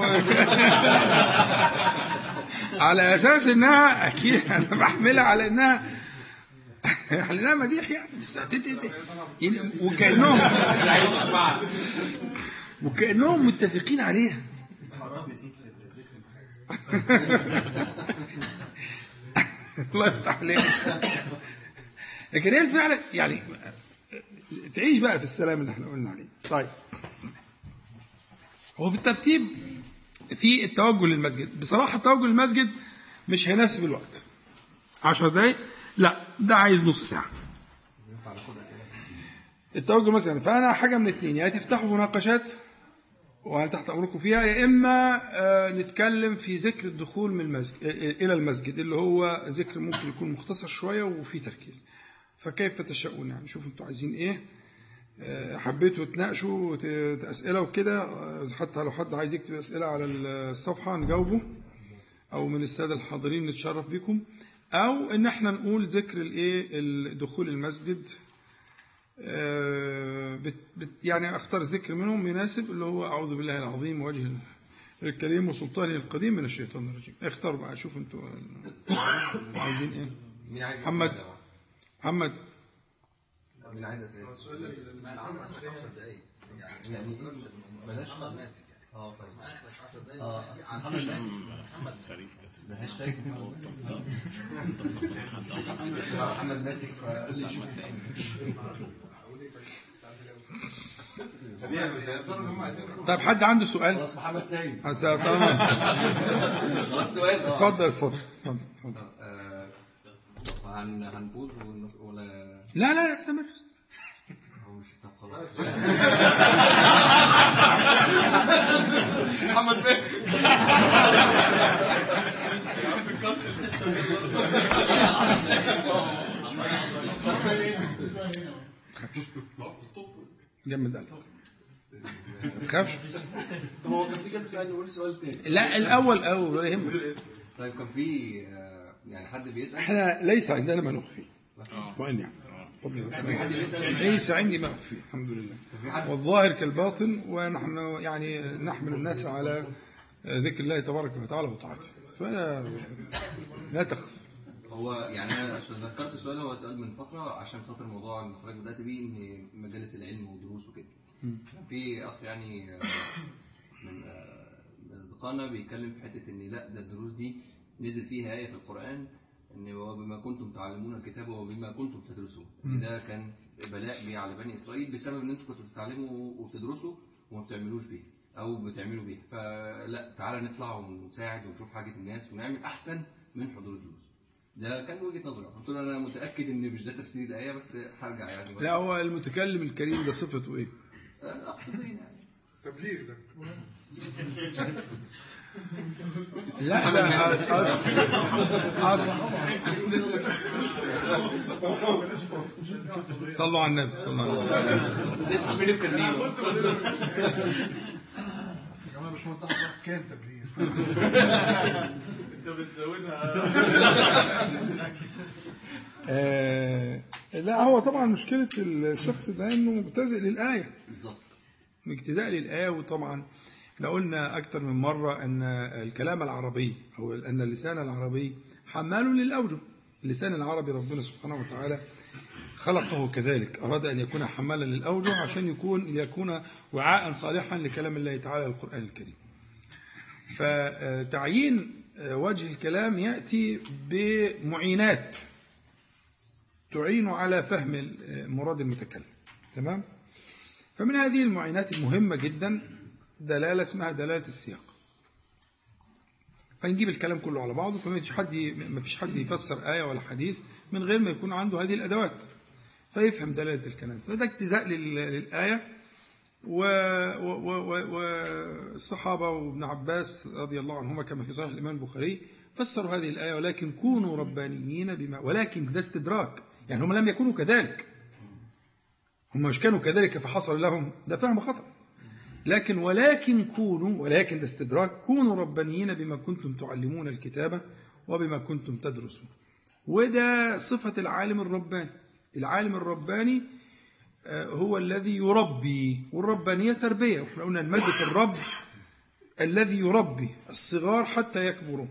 على أساس إنها أكيد أنا بحملها على إنها على إنها مديح يعني بس يعني وكانهم وكأنهم متفقين عليها. الله يفتح عليك. لكن هي الفعل يعني تعيش بقى في السلام اللي إحنا قلنا عليه. طيب. هو في الترتيب في التوجه للمسجد. بصراحة التوجه للمسجد مش هيناسب الوقت. عشر دقايق؟ لا ده عايز نص ساعة. التوجه مثلا. فأنا حاجة من اتنين يا تفتحوا مناقشات وأنا تحت أمركم فيها؟ يا إما آه، نتكلم في ذكر الدخول من المسجد إلى المسجد اللي هو ذكر ممكن يكون مختصر شوية وفيه تركيز. فكيف تشاؤون؟ يعني شوفوا أنتوا عايزين آه، حبيتوا تناقشوا أسئلة وكده؟ آه، حتى لو حد عايز يكتب أسئلة على الصفحة نجاوبه. أو من السادة الحاضرين نتشرف بكم. أو إن إحنا نقول ذكر الإيه؟ الدخول المسجد. آه، بت بت يعني أختار ذكر منهم يناسب اللي هو أعوذ بالله العظيم وجه الكريم وسلطانه القديم من الشيطان الرجيم. اختاروا بقى شوفوا أنتوا. عايزين إيه؟ محمد؟ محمد. مين عايز اسئله؟ 10 دقايق. يعني إيه بلاش ماسك. آه طيب آه. محمد ماسك محمد. ده هاشتاج محمد. ماسك فقال لي شوف طيب حد عنده سؤال؟ خلاص محمد سايب. خلاص سؤال. اتفضل اتفضل. اتفضل. آه، هن هنقول ولا لا لا لا استمر هو مش طب خلاص محمد ماسك جمد قلبك ما تخافش؟ هو كان في كذا سؤال نقول سؤال تاني. لا الأول أول ولا يهمك. طيب كان في آه، يعني حد بيسأل؟ إحنا ليس عندنا ما نخفي وان يعني. ليس عندي ما أخفي الحمد لله. والظاهر كالباطن ونحن يعني نحمل الناس على ذكر الله تبارك وتعالى وطاعته. فلا لا تخف. هو يعني أنا تذكرت سؤال هو سؤال من فترة عشان خاطر موضوع اللي حضرتك بدأت بيه إن مجالس العلم ودروس وكده. في أخ يعني من أصدقائنا بيتكلم في حتة إن لأ ده الدروس دي نزل فيها آية في القرآن إن وبما كنتم تعلمون الكتاب وبما كنتم تدرسون. ده كان بلاء جه على بني إسرائيل بسبب إن أنتم كنتوا بتتعلموا وبتدرسوا وما بتعملوش بيه أو بتعملوا بيه فلا تعالى نطلع ونساعد ونشوف حاجة الناس ونعمل أحسن من حضور الدروس. ده كان وجهة نظري. قلت له أنا متأكد إن مش ده تفسير الآية بس هرجع يعني. لا هو المتكلم الكريم ده صفته إيه؟ اخ زين يعني. تبليغ ده. لا لا صلوا على النبي صلى الله عليه وسلم اسمع مين الكريم يا جماعة مش منصح كان تبليغ انت بتزودها آه لا هو طبعا مشكلة الشخص ده إنه مبتزئ للآية. بالظبط. اجتزاء للآية وطبعا إحنا قلنا أكثر من مرة أن الكلام العربي أو أن اللسان العربي حمال للأوجه. اللسان العربي ربنا سبحانه وتعالى خلقه كذلك. أراد أن يكون حمالا للأوجه عشان يكون ليكون وعاء صالحا لكلام الله تعالى القرآن الكريم. فتعيين وجه الكلام يأتي بمعينات تعين على فهم مراد المتكلم. تمام؟ فمن هذه المعينات المهمة جدا دلالة اسمها دلالة السياق. فنجيب الكلام كله على بعضه فما فيش حد ما فيش حد يفسر آية ولا حديث من غير ما يكون عنده هذه الأدوات فيفهم دلالة الكلام. فده اجتزاء لل- للآية. والصحابة وابن عباس رضي الله عنهما كما في صحيح الإمام البخاري فسروا هذه الآية ولكن كونوا ربانيين بما ولكن ده استدراك. يعني هم لم يكونوا كذلك. هم مش كانوا كذلك فحصل لهم ده فهم خطأ. لكن ولكن كونوا ولكن ده استدراك كونوا ربانيين بما كنتم تعلمون الكتابة وبما كنتم تدرسون. وده صفة العالم الرباني. العالم الرباني آه، هو الذي يربي. والربانية تربية. إحنا قلنا أن مادة الرب الذي يربي. الصغار حتى يكبروا.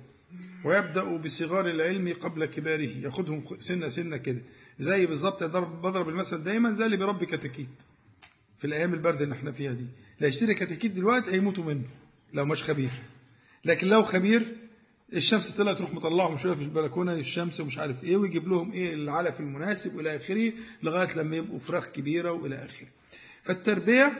ويبدأ بصغار العلم قبل كباره. ياخدهم سنة سنة كده. زي بالظبط ضرب- بضرب المثل دايما زي اللي بيربي كتاكيت في الأيام البرد اللي إحنا فيها دي. لا يشتري كتاكيت دلوقتي هيموتوا منه لو مش خبير لكن لو خبير الشمس طلعت تروح مطلعهم شوية في البلكونة الشمس ومش عارف إيه ويجيب لهم إيه العلف المناسب والى آخره لغاية لما يبقوا فراخ كبيرة وإلى آخره. فالتربية آه،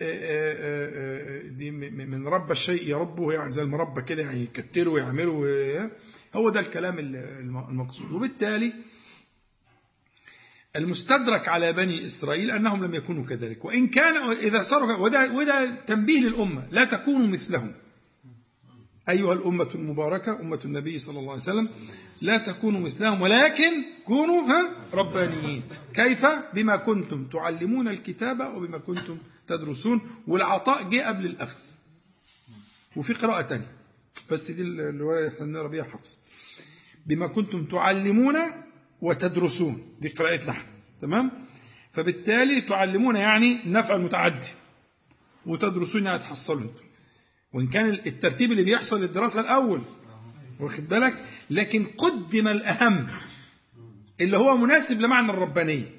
آه، آه، دي من ربى الشيء يربه يعني زي المربى كده يعني يكتره ويعمله هو ده الكلام ال- الم- المقصود وبالتالي المستدرك على بني إسرائيل أنهم لم يكونوا كذلك. وإن كان إذا صاروا وده, وده تنبيه للأمة. لا تكونوا مثلهم. أيها الأمة المباركة أمة النبي صلى الله عليه وسلم لا تكونوا مثلهم ولكن كونوا ها ربانيين. كيف؟ بما كنتم تعلمون الكتاب وبما كنتم تدرسون والعطاء جه قبل الأخذ. وفي قراءة تانية. بس دي الرواية إحنا بنقرا بيها حفص. بما كنتم تعلمون وتدرسون. دي قراءتنا إحنا تمام؟ فبالتالي تعلمون يعني النفع المتعدي. وتدرسون يعني تحصلوا أنتم وإن كان الترتيب اللي بيحصل للدراسة الأول واخد بالك؟ لكن قدم الأهم اللي هو مناسب لمعنى الربانية.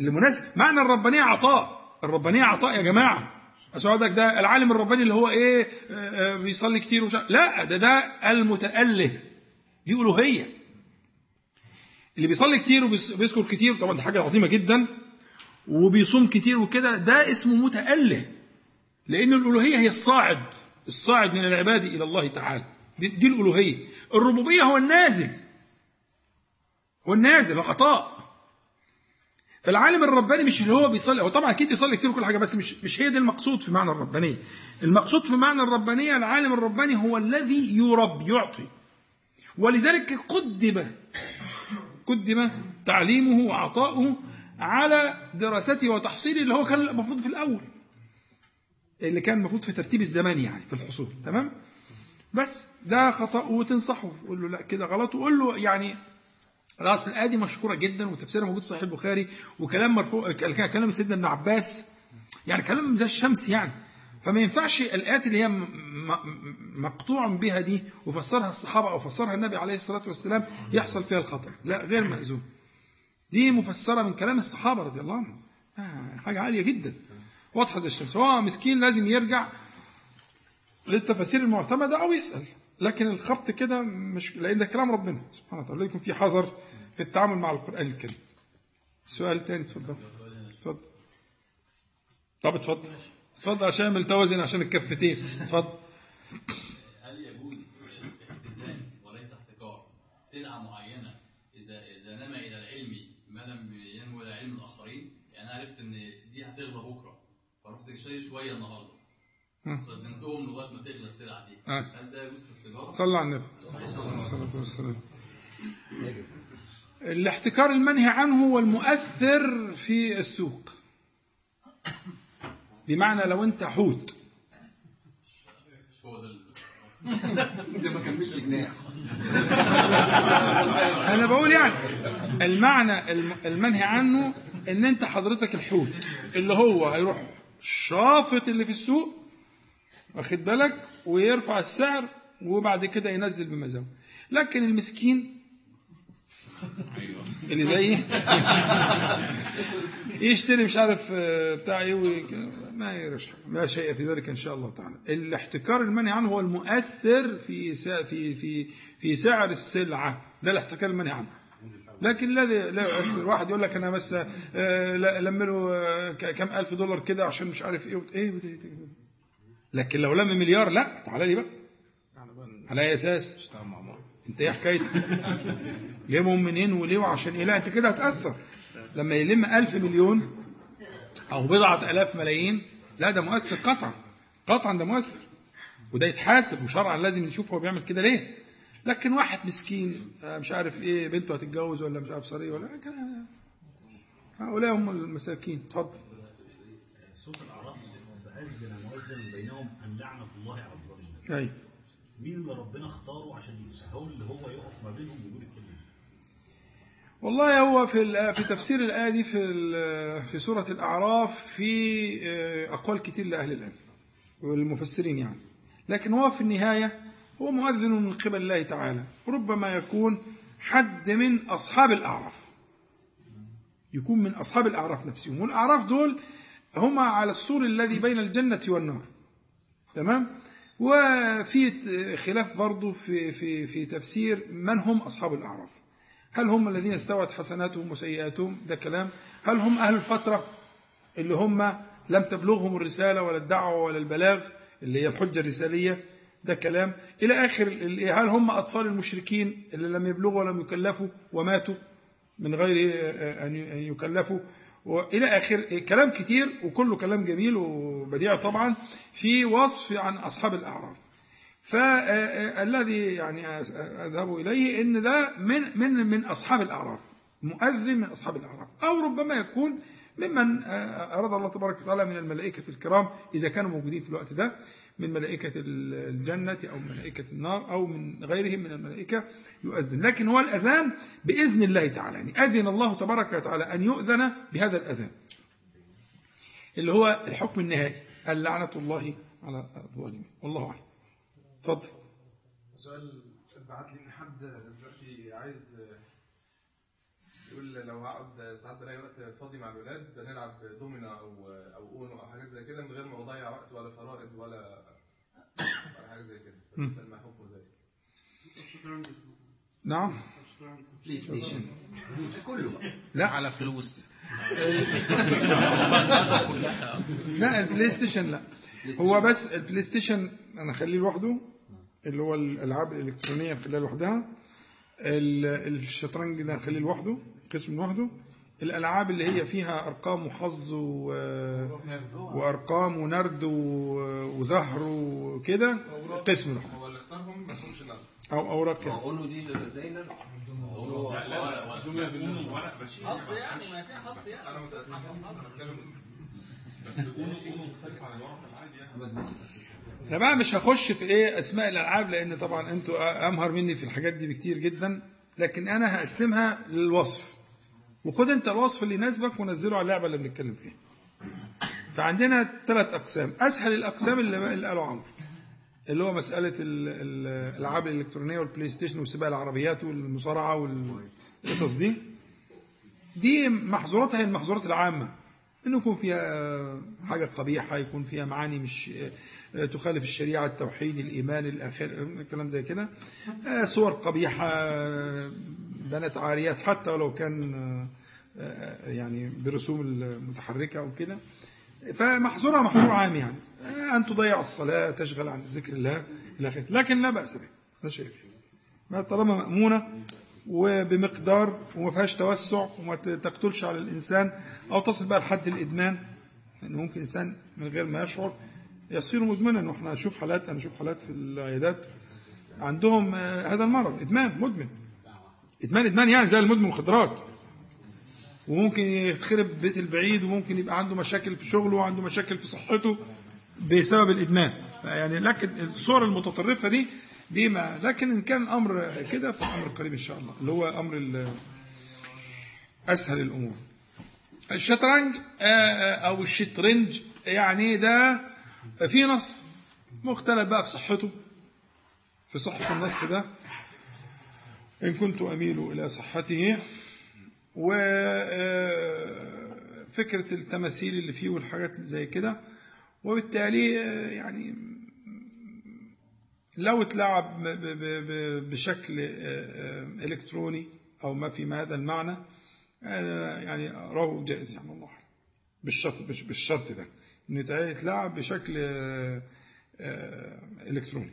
اللي مناسب معنى الربانية عطاء. الربانية عطاء يا جماعة. أسعدك ده العالم الرباني اللي هو إيه آه، آه، بيصلي كتير عارف- لا ده ده المتأله دي ألوهية. اللي بيصلي كتير وبيذكر كتير طبعا دي حاجة عظيمة جدا وبيصوم كتير وكده ده اسمه متأله لأن الألوهية هي الصاعد الصاعد من العباد إلى الله تعالى. دي, دي الألوهية. الربوبية هو النازل. هو النازل العطاء فالعالم الرباني مش اللي هو بيصلي هو طبعا أكيد بيصلي كتير وكل حاجة بس مش مش هي دي المقصود في معنى الربانية. المقصود في معنى الربانية العالم الرباني هو الذي يرب يعطي. ولذلك قدم قدم تعليمه وعطاؤه على دراسته وتحصيله اللي هو كان المفروض في الأول. اللي كان المفروض في ترتيب الزمان يعني في الحصول تمام؟ بس ده خطأ وتنصحه. تقول له لا كده غلط. وقول له يعني الاصل الايه دي مشهوره جدا وتفسيرها موجود في صحيح البخاري وكلام مرفوع كلام سيدنا ابن عباس يعني كلام زي الشمس يعني. فما ينفعش الآيات اللي هي مقطوع بها دي وفسرها الصحابة أو فسرها النبي عليه الصلاة والسلام يحصل فيها الخطأ. لا غير مأذون. دي مفسرة من كلام الصحابة رضي الله عنهم. آه حاجة عالية جدا. واضحة زي الشمس. هو مسكين لازم يرجع للتفاسير المعتمدة أو يسأل. لكن الخبط كده مش لأن ده كلام ربنا. سبحانه وتعالى يكون في حذر في التعامل مع القرآن الكريم. سؤال تاني اتفضل. اتفضل. طب اتفضل. اتفضل عشان اعمل توازن عشان الكفتين. اتفضل هل يجوز اختزال وليس احتكار؟ سلعة معينة. إذا إذا نما إلى العلم ما لم ينمو إلى علم الآخرين يعني أنا عرفت إن دي هتغلى بكرة. فرحت شاري شوية النهاردة. ها. خزنتهم لغاية ما تغلى السلعة دي. هل ده يجوز في التجارة؟ صلى على النبي. الصلاة والسلام. الاحتكار المنهي عنه هو المؤثر في السوق. بمعنى لو انت حوت. ده ما كملش جناح أنا بقول يعني المعنى الم- المنهي عنه ان انت حضرتك الحوت اللي هو هيروح شافط اللي في السوق واخد بالك؟ ويرفع السعر وبعد كده ينزل بمزاوه لكن المسكين اللي زيي يشتري مش عارف آه، بتاع إيه ما يرش لا شيء في ذلك إن شاء الله تعالى. الاحتكار المنهي عنه هو المؤثر في في في في سعر السلعة. ده الاحتكار المنهي عنه. لكن الذي لا يؤثر. واحد يقول لك أنا بس آه، لم له آه، كم ألف دولار كده عشان مش عارف إيه إيه وت- إيه وت- لكن لو لم مليار لا. تعالى لي بقى. على أي أساس؟ انت إيه حكايتك؟ جايبهم منين وليه؟ وعشان إيه؟ لا أنت كده هتأثر. لما يلم ألف مليون أو بضعة آلاف ملايين لا ده مؤثر قطعا. قطعا ده مؤثر. وده يتحاسب وشرعا لازم نشوف هو بيعمل كده ليه. لكن واحد مسكين آه، مش عارف إيه بنته هتتجوز ولا مش عارف صريه ولا كده. هؤلاء هم المساكين. اتفضل. سورة الأعراف فأذن مؤذن بينهم أن لعنة الله عز وجل أيوه مين اللي ربنا اختاره عشان يسهل اللي هو يقف ما بينهم ويقول والله هو في في تفسير الآية دي في في سورة الأعراف في آه، أقوال كتير لأهل العلم والمفسرين يعني. لكن هو في النهاية هو مؤذن من قبل الله تعالى. ربما يكون حد من أصحاب الأعراف. يكون من أصحاب الأعراف نفسهم. والأعراف دول هم على السور الذي بين الجنة والنار. تمام؟ وفي خلاف برضه في في في تفسير من هم أصحاب الأعراف. هل هم الذين استوت حسناتهم وسيئاتهم؟ ده كلام. هل هم أهل الفترة اللي هم لم تبلغهم الرسالة ولا الدعوة ولا البلاغ اللي هي الحجة الرسالية؟ ده كلام. إلى آخر هل هم أطفال المشركين اللي لم يبلغوا ولم يكلفوا وماتوا من غير أن أن يكلفوا؟ وإلى آخر كلام كتير وكله كلام جميل وبديع طبعا في وصف عن أصحاب الأعراف. فالذي يعني أذهب إليه إن ده من من من أصحاب الأعراف مؤذن من أصحاب الأعراف أو ربما يكون ممن أراد الله تبارك وتعالى من الملائكة الكرام إذا كانوا موجودين في الوقت ده من ملائكة الجنة أو ملائكة النار أو من غيرهم من الملائكة يؤذن. لكن هو الأذان بإذن الله تعالى يعني أذن الله تبارك وتعالى أن يؤذن بهذا الأذان. اللي هو الحكم النهائي اللعنة الله على الظالمين. والله أعلم. اتفضل سؤال بعت لي ان حد دلوقتي عايز يقول لو هقعد ساعات بلاقي وقت فاضي مع الولاد بنلعب دومينا أو أو أونو أو حاجات زي كده من غير ما بضيع وقت ولا فرائض ولا ولا حاجة زي كده. فبسال ما حكم ذلك. نعم. بلاي ستيشن. كله. لا. على فلوس. لا البلاي ستيشن لا. هو بس البلاي ستيشن أنا أخليه لوحده. اللي هو الالعاب الالكترونيه نخليها لوحدها ال- الشطرنج ده نخليه لوحده قسم لوحده الالعاب اللي هي فيها ارقام وحظ و... وارقام ونرد و- وزهر وكده قسم لوحده هو اللي اختارهم ما يكونش نعم أو اوراق يعني. اونو دي زي نرد حظ يعني ما في حظ يعني أنا متاسف أنا بتكلم بس اونو اونو مختلف عن الورق العادي يعني أنا بقى مش هخش في إيه أسماء الألعاب لأن طبعا أنتوا أمهر مني في الحاجات دي بكتير جدا لكن أنا هقسمها للوصف. وخد أنت الوصف اللي يناسبك ونزله على اللعبة اللي بنتكلم فيها. فعندنا ثلاث أقسام. أسهل الأقسام اللي اللي قالوا عمرو اللي هو مسألة ال- ال- الألعاب الإلكترونية والبلاي ستيشن وسباق العربيات والمصارعة والقصص دي. دي محظوراتها هي المحظورات العامة. إنه يكون فيها حاجة قبيحة يكون فيها معاني مش تخالف الشريعة التوحيد الإيمان الآخر كلام زي كده. صور قبيحة بنات عاريات حتى ولو كان يعني برسوم المتحركة أو كده. فمحظورها محظور عام يعني. أن تضيع الصلاة تشغل عن ذكر الله إلى آخره. لكن لا بأس به. لا شيء فيه ما طالما مأمونة وبمقدار وما فيهاش توسع وما تقتلش على الإنسان أو تصل بقى لحد الإدمان لأن ممكن إنسان من غير ما يشعر يصير مدمنا. وإحنا نشوف حالات أنا أشوف حالات في العيادات. عندهم آه، هذا المرض إدمان مدمن. إدمان إدمان يعني زي المدمن مخدرات وممكن يخرب بيت البعيد وممكن يبقى عنده مشاكل في شغله وعنده مشاكل في صحته بسبب الإدمان. يعني لكن الصور المتطرفة دي دي ما لكن إن كان الأمر كده فالأمر قريب إن شاء الله. اللي هو أمر ال- أسهل الأمور. الشطرنج آه، آه، أو الشطرنج يعني ده في نص مختلف بقى في صحته في صحة النص ده إن كنت أميل إلى صحته وفكرة التماثيل اللي فيه والحاجات اللي زي كده وبالتالي آه، يعني لو اتلعب بشكل آه، آه، إلكتروني أو ما في هذا المعنى يعني أراه جائز يعني الله. بالشرط بالش- بالشرط ده إنه يتلعب بشكل آه، إلكتروني.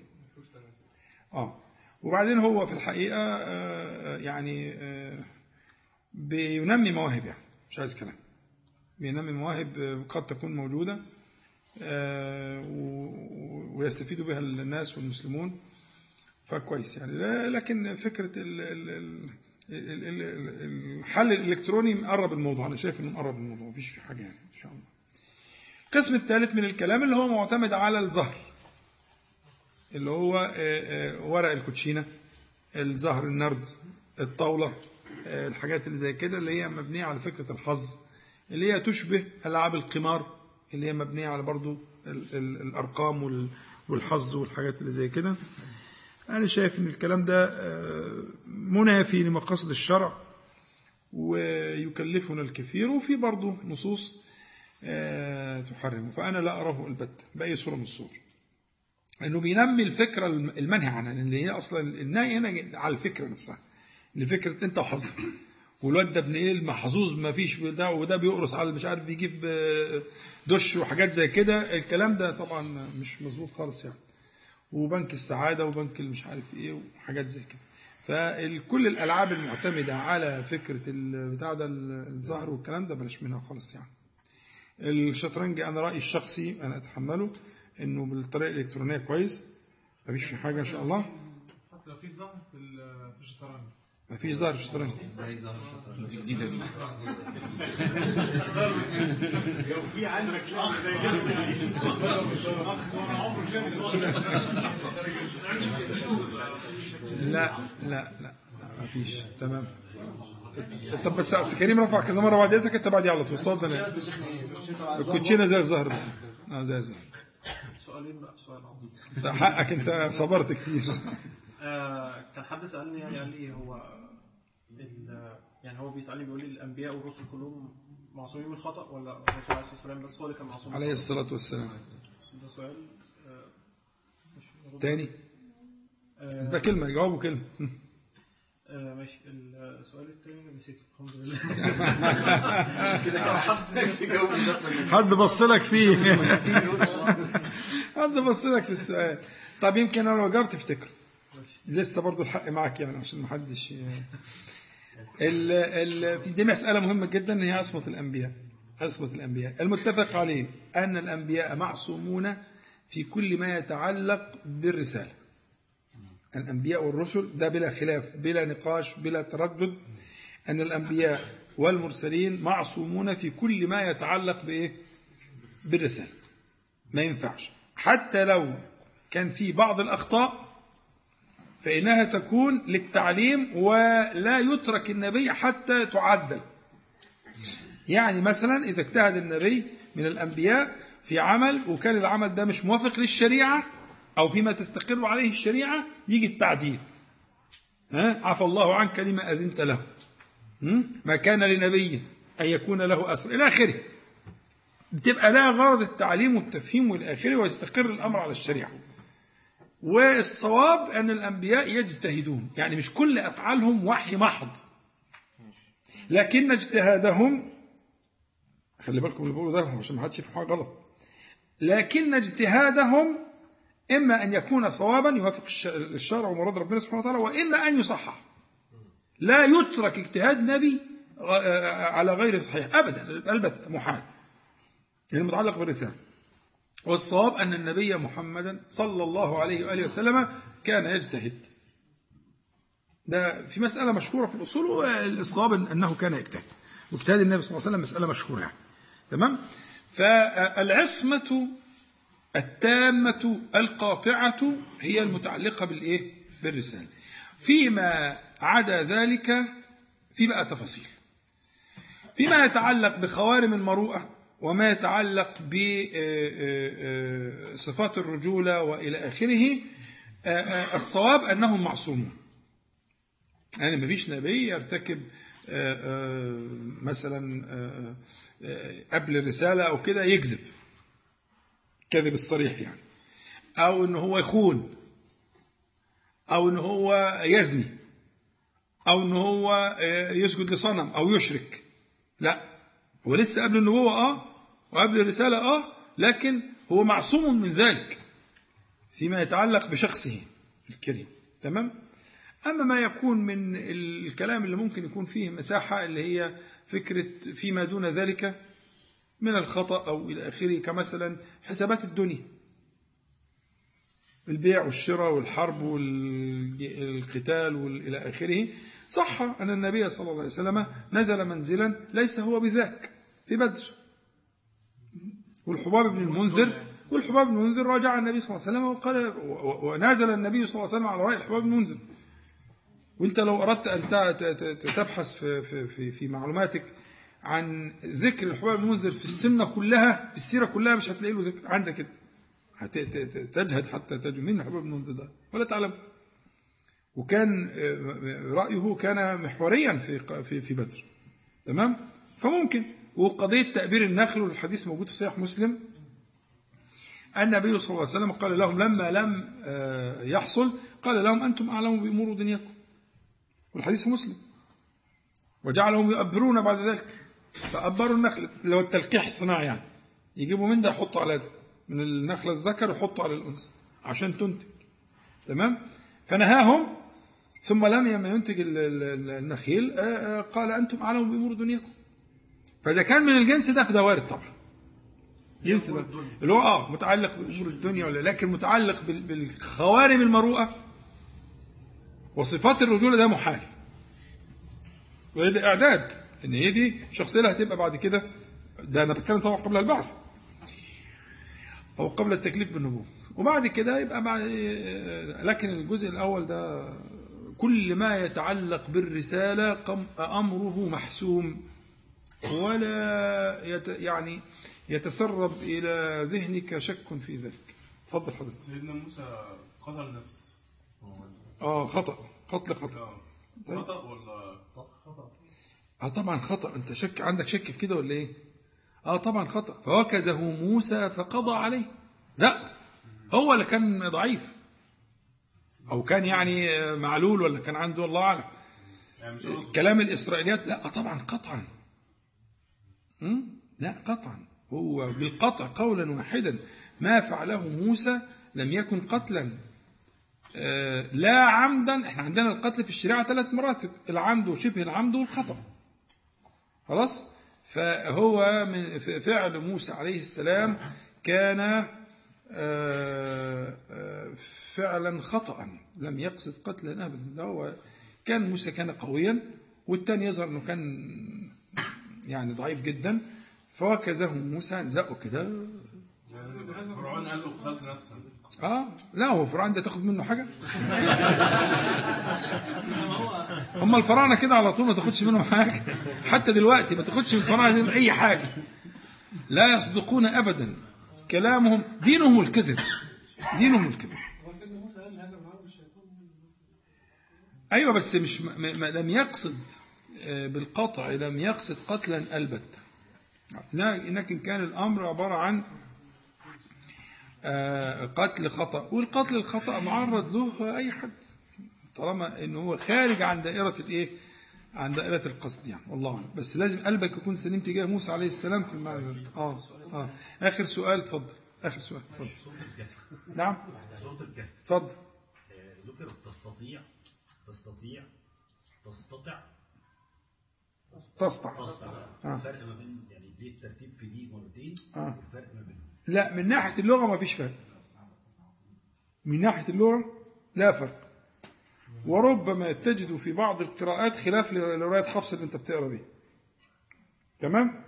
آه. وبعدين هو في الحقيقة آه، يعني آه، بينمي مواهب يعني مش عايز كلام. بينمي مواهب قد تكون موجودة و- ويستفيد بها الناس والمسلمون. فكويس يعني. لكن ال- الحل الإلكتروني مقرب الموضوع. أنا شايف إنه مقرب الموضوع. مفيش في حاجة يعني إن شاء الله. القسم الثالث من الكلام اللي هو معتمد على الظهر اللي هو آه، آه، ورق الكوتشينة الزهر النرد الطاولة آه، الحاجات اللي زي كده اللي هي مبنية على فكرة الحظ اللي هي تشبه ألعاب القمار اللي هي مبنية على برضو ال- ال- الأرقام وال- والحظ والحاجات اللي زي كده. أنا شايف إن الكلام ده منافي لمقاصد الشرع ويكلفنا الكثير وفي برضو نصوص تحرمه. فأنا لا أراه البتة بأي صورة من الصور. انه بينمي الفكرة المنهي عنها اللي هي أصلا النهي هنا على الفكرة نفسها. اللي فكرة أنت وحظك والواد ده ابن إيه؟ المحظوظ ما فيش ده وده بيقرص على مش عارف بيجيب آه، دش وحاجات زي كده. الكلام ده طبعا مش مظبوط خالص يعني. وبنك السعادة وبنك مش عارف إيه وحاجات زي كده. فكل الألعاب المعتمدة على فكرة البتاع ده الظهر والكلام ده بلاش منها خالص يعني. الشطرنج أنا رأيي الشخصي أنا أتحمله إنه بالطريقة الإلكترونية كويس. مفيش في حاجة إن شاء الله. حتى لو في ظهر في ال- في الشطرنج؟ مفيش ظهر في الشطرنج. إزاي ظهر الشطرنج. دي جديدة دي. لو في عندك أخ زي كده. لا لا لا لا مفيش. تمام. طب بس أصل كريم رفع كذا مرة بعد إذنك أنت بعدي على طول. اتفضل يعني. الكوتشينة زي الزهر بس. آه زي الزهر. سؤالين بقى سؤال عظيم. حقك أنت صبرت كتير. آه كان حد سألني يعني قال لي هو يعني هو بيسألني بيقول لي الأنبياء والرسل كلهم معصومين من الخطا ولا الرسول عليه الصلاة والسلام بس هو اللي كان معصوم عليه؟ الصلاة والسلام. ده سؤال آه. تاني؟ آه ده كلمة جاوبه كلمة. آه ماشي. السؤال الثاني نسيته. الحمد لله. حد بص لك فيه. حد بص لك في السؤال. طب يمكن أنا لو جاوبت تفتكر لسه برضو الحق معك يعني عشان ما حدش ال ال دي مسألة مهمة جدا هي عصمة الأنبياء. عصمة الأنبياء. المتفق عليه أن الأنبياء معصومون في كل ما يتعلق بالرسالة. الأنبياء والرسل ده بلا خلاف بلا نقاش بلا تردد أن الأنبياء والمرسلين معصومون في كل ما يتعلق بإيه؟ بالرسالة. ما ينفعش. حتى لو كان في بعض الأخطاء فإنها تكون للتعليم ولا يترك النبي حتى تعدل. يعني مثلا إذا اجتهد النبي من الأنبياء في عمل وكان العمل ده مش موافق للشريعة أو فيما تستقر عليه الشريعة يجي التعديل ها عفى الله عنك لما أذنت له? ما كان لنبي أن يكون له أسر إلى آخره بتبقى لها غرض التعليم والتفهيم وإلى آخره ويستقر الأمر على الشريعة. والصواب أن الأنبياء يجتهدون، يعني مش كل أفعالهم وحي محض. لكن اجتهادهم خلي بالكم اللي بقوله ده عشان ما حدش يفهم حاجة غلط. لكن اجتهادهم إما أن يكون صوابا يوافق الش- الشرع ومراد ربنا سبحانه وتعالى واما أن يصحح. لا يترك اجتهاد نبي غ- على غير صحيح. ابدا البتة محال. يعني متعلق بالرسالة. والصواب أن النبي محمدا صلى الله عليه وآله وسلم كان يجتهد. ده في مسألة مشهورة في الأصول والصواب أنه كان يجتهد. واجتهاد النبي صلى الله عليه وسلم مسألة مشهورة يعني. تمام؟ فالعصمة التامة القاطعة هي المتعلقة بالإيه؟ بالرسالة. فيما عدا ذلك في بقى تفاصيل. فيما يتعلق بخوارم المروءة وما يتعلق بصفات الرجولة وإلى آخره آه، آه، الصواب أنهم معصومون. يعني ما فيش نبي يرتكب آه، آه، مثلا آه، آه، قبل الرسالة أو كده يكذب. كذب الصريح يعني. أو إن هو يخون. أو إن هو يزني. أو إن هو آه، يسجد لصنم أو يشرك. لا. هو لسه قبل النبوة آه. وقبل الرسالة آه. لكن هو معصوم من ذلك فيما يتعلق بشخصه الكريم. تمام؟ أما ما يكون من الكلام اللي ممكن يكون فيه مساحة اللي هي فكرة فيما دون ذلك من الخطأ أو إلى آخره كمثلا حسابات الدنيا. البيع والشراء والحرب والقتال وإلى آخره. صح أن النبي صلى الله عليه وسلم نزل منزلا ليس هو بذاك في بدر. والحباب بن المنذر والحباب بن المنذر راجع النبي صلى الله عليه وسلم وقال ونازل النبي صلى الله عليه وسلم على رأي الحباب بن المنذر. وإنت لو أردت أن تبحث في في, في معلوماتك عن ذكر الحباب المنذر في السنة كلها في السيرة كلها مش هتلاقي له ذكر. عندك كده. هت- ت- ت- تجهد حتى تجد مين حباب المنذر ده؟ ولا تعلم. وكان آه، رأيه كان محوريا في في في بدر. تمام؟ فممكن. وقضية تأبير النخل والحديث موجود في صحيح مسلم. النبي صلى الله عليه وسلم قال لهم لما لم آه، يحصل قال لهم أنتم أعلم بأمور دنياكم. والحديث مسلم. وجعلهم يؤبرون بعد ذلك. فأبروا النخل اللي هو التلقيح الصناعي يعني. يجيبوا من ده يحطوا على ده. من النخلة الذكر يحطوا على الأنثى عشان تنتج. تمام؟ فنهاهم ثم لم ينتج ال- ال- النخيل آه، آه، قال أنتم أعلم بأمور دنياكم. فإذا كان من الجنس ده فده وارد طبعا. جنس ده. اللي هو آه متعلق بأمور الدنيا ولا لكن متعلق بال- بالخوارم المروءة. وصفات الرجولة ده محال. وده إعداد. إن هي دي الشخصية اللي هتبقى بعد كده. ده أنا بتكلم طبعا قبل البعث أو قبل التكليف بالنبوة. وبعد كده يبقى بعد لكن الجزء الأول ده كل ما يتعلق بالرسالة قم- أمره محسوم. ولا يت يعني يتسرب إلى ذهنك شك في ذلك. تفضل حضرتك. سيدنا موسى قتل نفس آه خطأ. قتل خطأ. آه. خطأ ولا؟ خطأ. آه طبعا خطأ. أنت شك عندك شك في كده ولا إيه؟ آه طبعا خطأ. فوكزه موسى فقضى عليه. زق. هو اللي كان ضعيف. أو كان يعني معلول ولا كان عنده الله أعلم. يعني كلام الإسرائيليات لا طبعا قطعا? لا قطعا. هو بالقطع قولا واحدا. ما فعله موسى لم يكن قتلا. آه، لا عمدا. إحنا عندنا القتل في الشريعة ثلاث مراتب. العمد وشبه العمد والخطأ. خلاص؟ فهو من فعل موسى عليه السلام كان آه، آه، فعلا خطأ لم يقصد قتلا ابدا. ده هو كان موسى كان قويا والتاني يظهر إنه كان يعني ضعيف جدا. فوكزه موسى زقه كده. فرعون قال له قتلت نفسا آه. لا هو فرعون ده تاخد منه حاجة؟ هم الفراعنة كده على طول ما تاخدش منهم حاجة. حتى دلوقتي ما تاخدش من الفراعنة أي حاجة. لا يصدقون ابدا. كلامهم دينهم الكذب. دينهم الكذب. أيوه بس مش ما ما لم يقصد آه، بالقطع لم يقصد قتلا البتة. لكن كان الأمر عبارة عن قتل خطأ. والقتل الخطأ معرض له أي حد طالما إنه هو خارج عن دائرة الإيه؟ عن دائرة القصد يعني. والله أعلم. بس لازم قلبك يكون سليم تجاه موسى عليه السلام في المعنى ده آه آه. آخر سؤال اتفضل. آخر سؤال اتفضل. نعم. اتفضل. آه، ذكرت تستطيع تستطيع تستطع. تستطع. آه. الفرق ما بين يعني دي الترتيب في دي مرتين آه. الفرق ما بينهم لا من ناحية اللغة ما فيش فرق. من ناحية اللغة لا فرق. وربما تجد في بعض القراءات خلاف لرواية حفص اللي انت بتقرأ بيها. تمام؟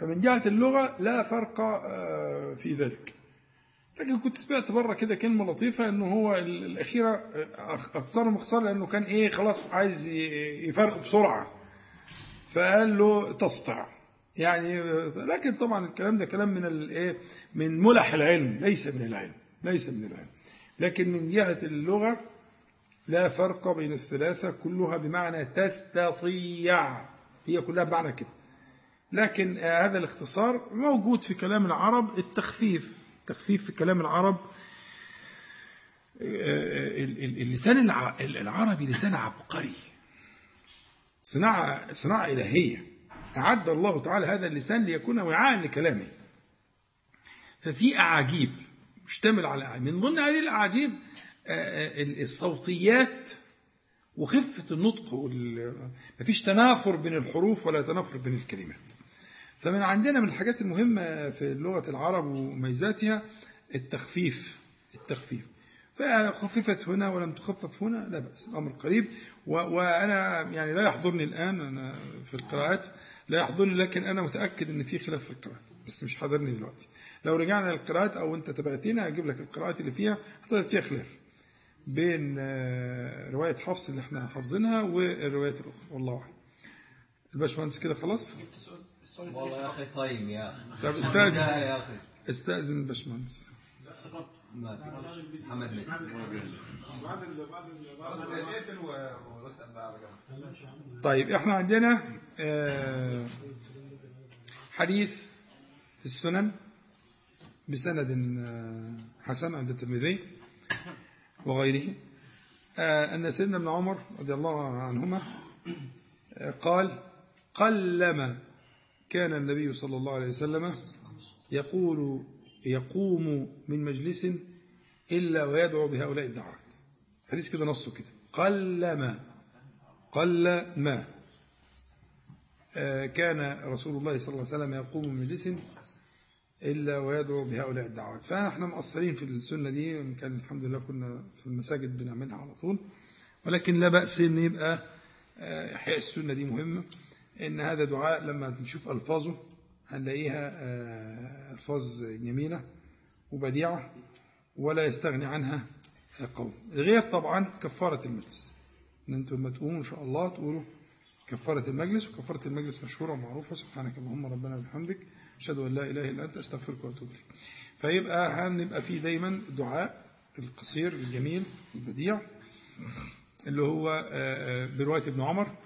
فمن جهة اللغة لا فرق آه، في ذلك. لكن كنت سمعت بره كده كلمة لطيفة إنه هو ال- الأخيرة آه، أختصار مختصر لأنه كان إيه خلاص عايز يفرق بسرعة. فقال له تسطع. يعني لكن طبعا الكلام ده كلام من الايه من ملح العلم ليس من العلم ليس من العلم. لكن من جهة اللغة لا فرق بين الثلاثة كلها بمعنى تستطيع. هي كلها بمعنى كده. لكن هذا الاختصار موجود في كلام العرب التخفيف التخفيف في كلام العرب ال- ال- اللسان الع- العربي لسان عبقري. صناعة صناعة إلهية. أعد الله تعالى هذا اللسان ليكون وعاء لكلامه. ففي أعاجيب مشتمل على من ضمن هذه الأعاجيب آه، آه، الصوتيات وخفة النطق مفيش تنافر بين الحروف ولا تنافر بين الكلمات. فمن عندنا من الحاجات المهمة في لغة العرب وميزاتها التخفيف. التخفيف. فخففت هنا ولم تخفف هنا لا بأس الأمر قريب. وأنا يعني لا يحضرني الآن أنا في القراءات. لا يحضرني لكن أنا متأكد أن في خلاف في القراءات بس مش حاضرني دلوقتي. لو رجعنا للقراءات أو أنت تبعتينا أجيب لك القراءات اللي فيها هتجد فيها خلاف بين آه، رواية حفص اللي إحنا حافظينها والروايات الأخرى. والله أعلم. الباشمهندس كده خلاص؟ والله يا أخي طيب يا أخي. طب استأذن. لا يا أخي. استأذن الباشمهندس. محمد ميسي. بعد بعد طيب إحنا عندنا حديث في السنن بسند آه، حسن عند الترمذي وغيره. آه، أن سيدنا ابن عمر رضي الله عنهما آه، قال قلما كان النبي صلى الله عليه وسلم يقول يقوم من مجلس إلا ويدعو بهؤلاء الدعوات. حديث كده نصه كده. قلما قل ما آه، كان رسول الله صلى الله عليه وسلم يقوم مجلس إلا ويدعو بهؤلاء الدعوات. فنحن مقصرين في السنة دي كان الحمد لله كنا في المساجد بنعملها على طول. ولكن لا بأس إن يبقى آه، إحياء السنة دي مهمة. إن هذا دعاء لما نشوف ألفاظه هنلاقيها آه، ألفاظ جميلة وبديعة ولا يستغني عنها قوم غير طبعا كفارة المجلس. إن أنتم لما تقوموا إن شاء الله تقولوا كفارة المجلس وكفارة المجلس مشهورة ومعروفة سبحانك اللهم ربنا وبحمدك أشهد أن لا إله إلا أنت أستغفرك وأتوب إليك. فيبقى هنبقى فيه دايما دعاء القصير الجميل البديع اللي هو آه، آه، برواية ابن عمر.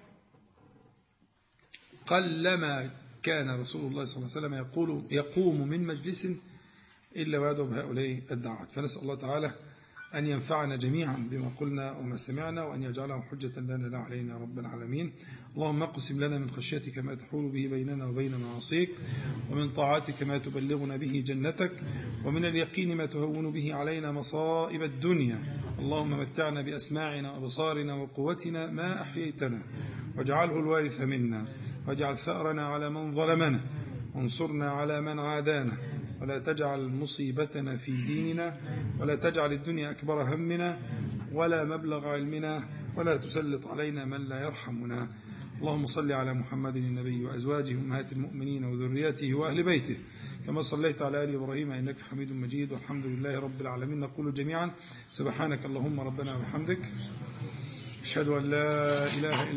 قلما كان رسول الله صلى الله عليه وسلم يقول يقوم من مجلس إلا ويدعو بهؤلاء الدعوات. فنسأل الله تعالى أن ينفعنا جميعا بما قلنا وما سمعنا وأن يجعله حجة لنا لا علينا رب العالمين. اللهم اقسم لنا من خشيتك ما تحول به بيننا وبين معاصيك ومن طاعتك ما تبلغنا به جنتك ومن اليقين ما تهون به علينا مصائب الدنيا. اللهم متعنا بأسماعنا وأبصارنا وقوتنا ما أحييتنا واجعله الوارث منا واجعل ثأرنا على من ظلمنا وانصرنا على من عادانا. ولا تجعل مصيبتنا في ديننا ولا تجعل الدنيا أكبر همنا ولا مبلغ علمنا ولا تسلط علينا من لا يرحمنا. اللهم صل على محمد النبي وأزواجه أمهات المؤمنين وذريته وأهل بيته. كما صليت على آل إبراهيم إنك حميد مجيد. والحمد لله رب العالمين. نقول جميعا سبحانك اللهم ربنا وبحمدك. أشهد أن لا إله إلا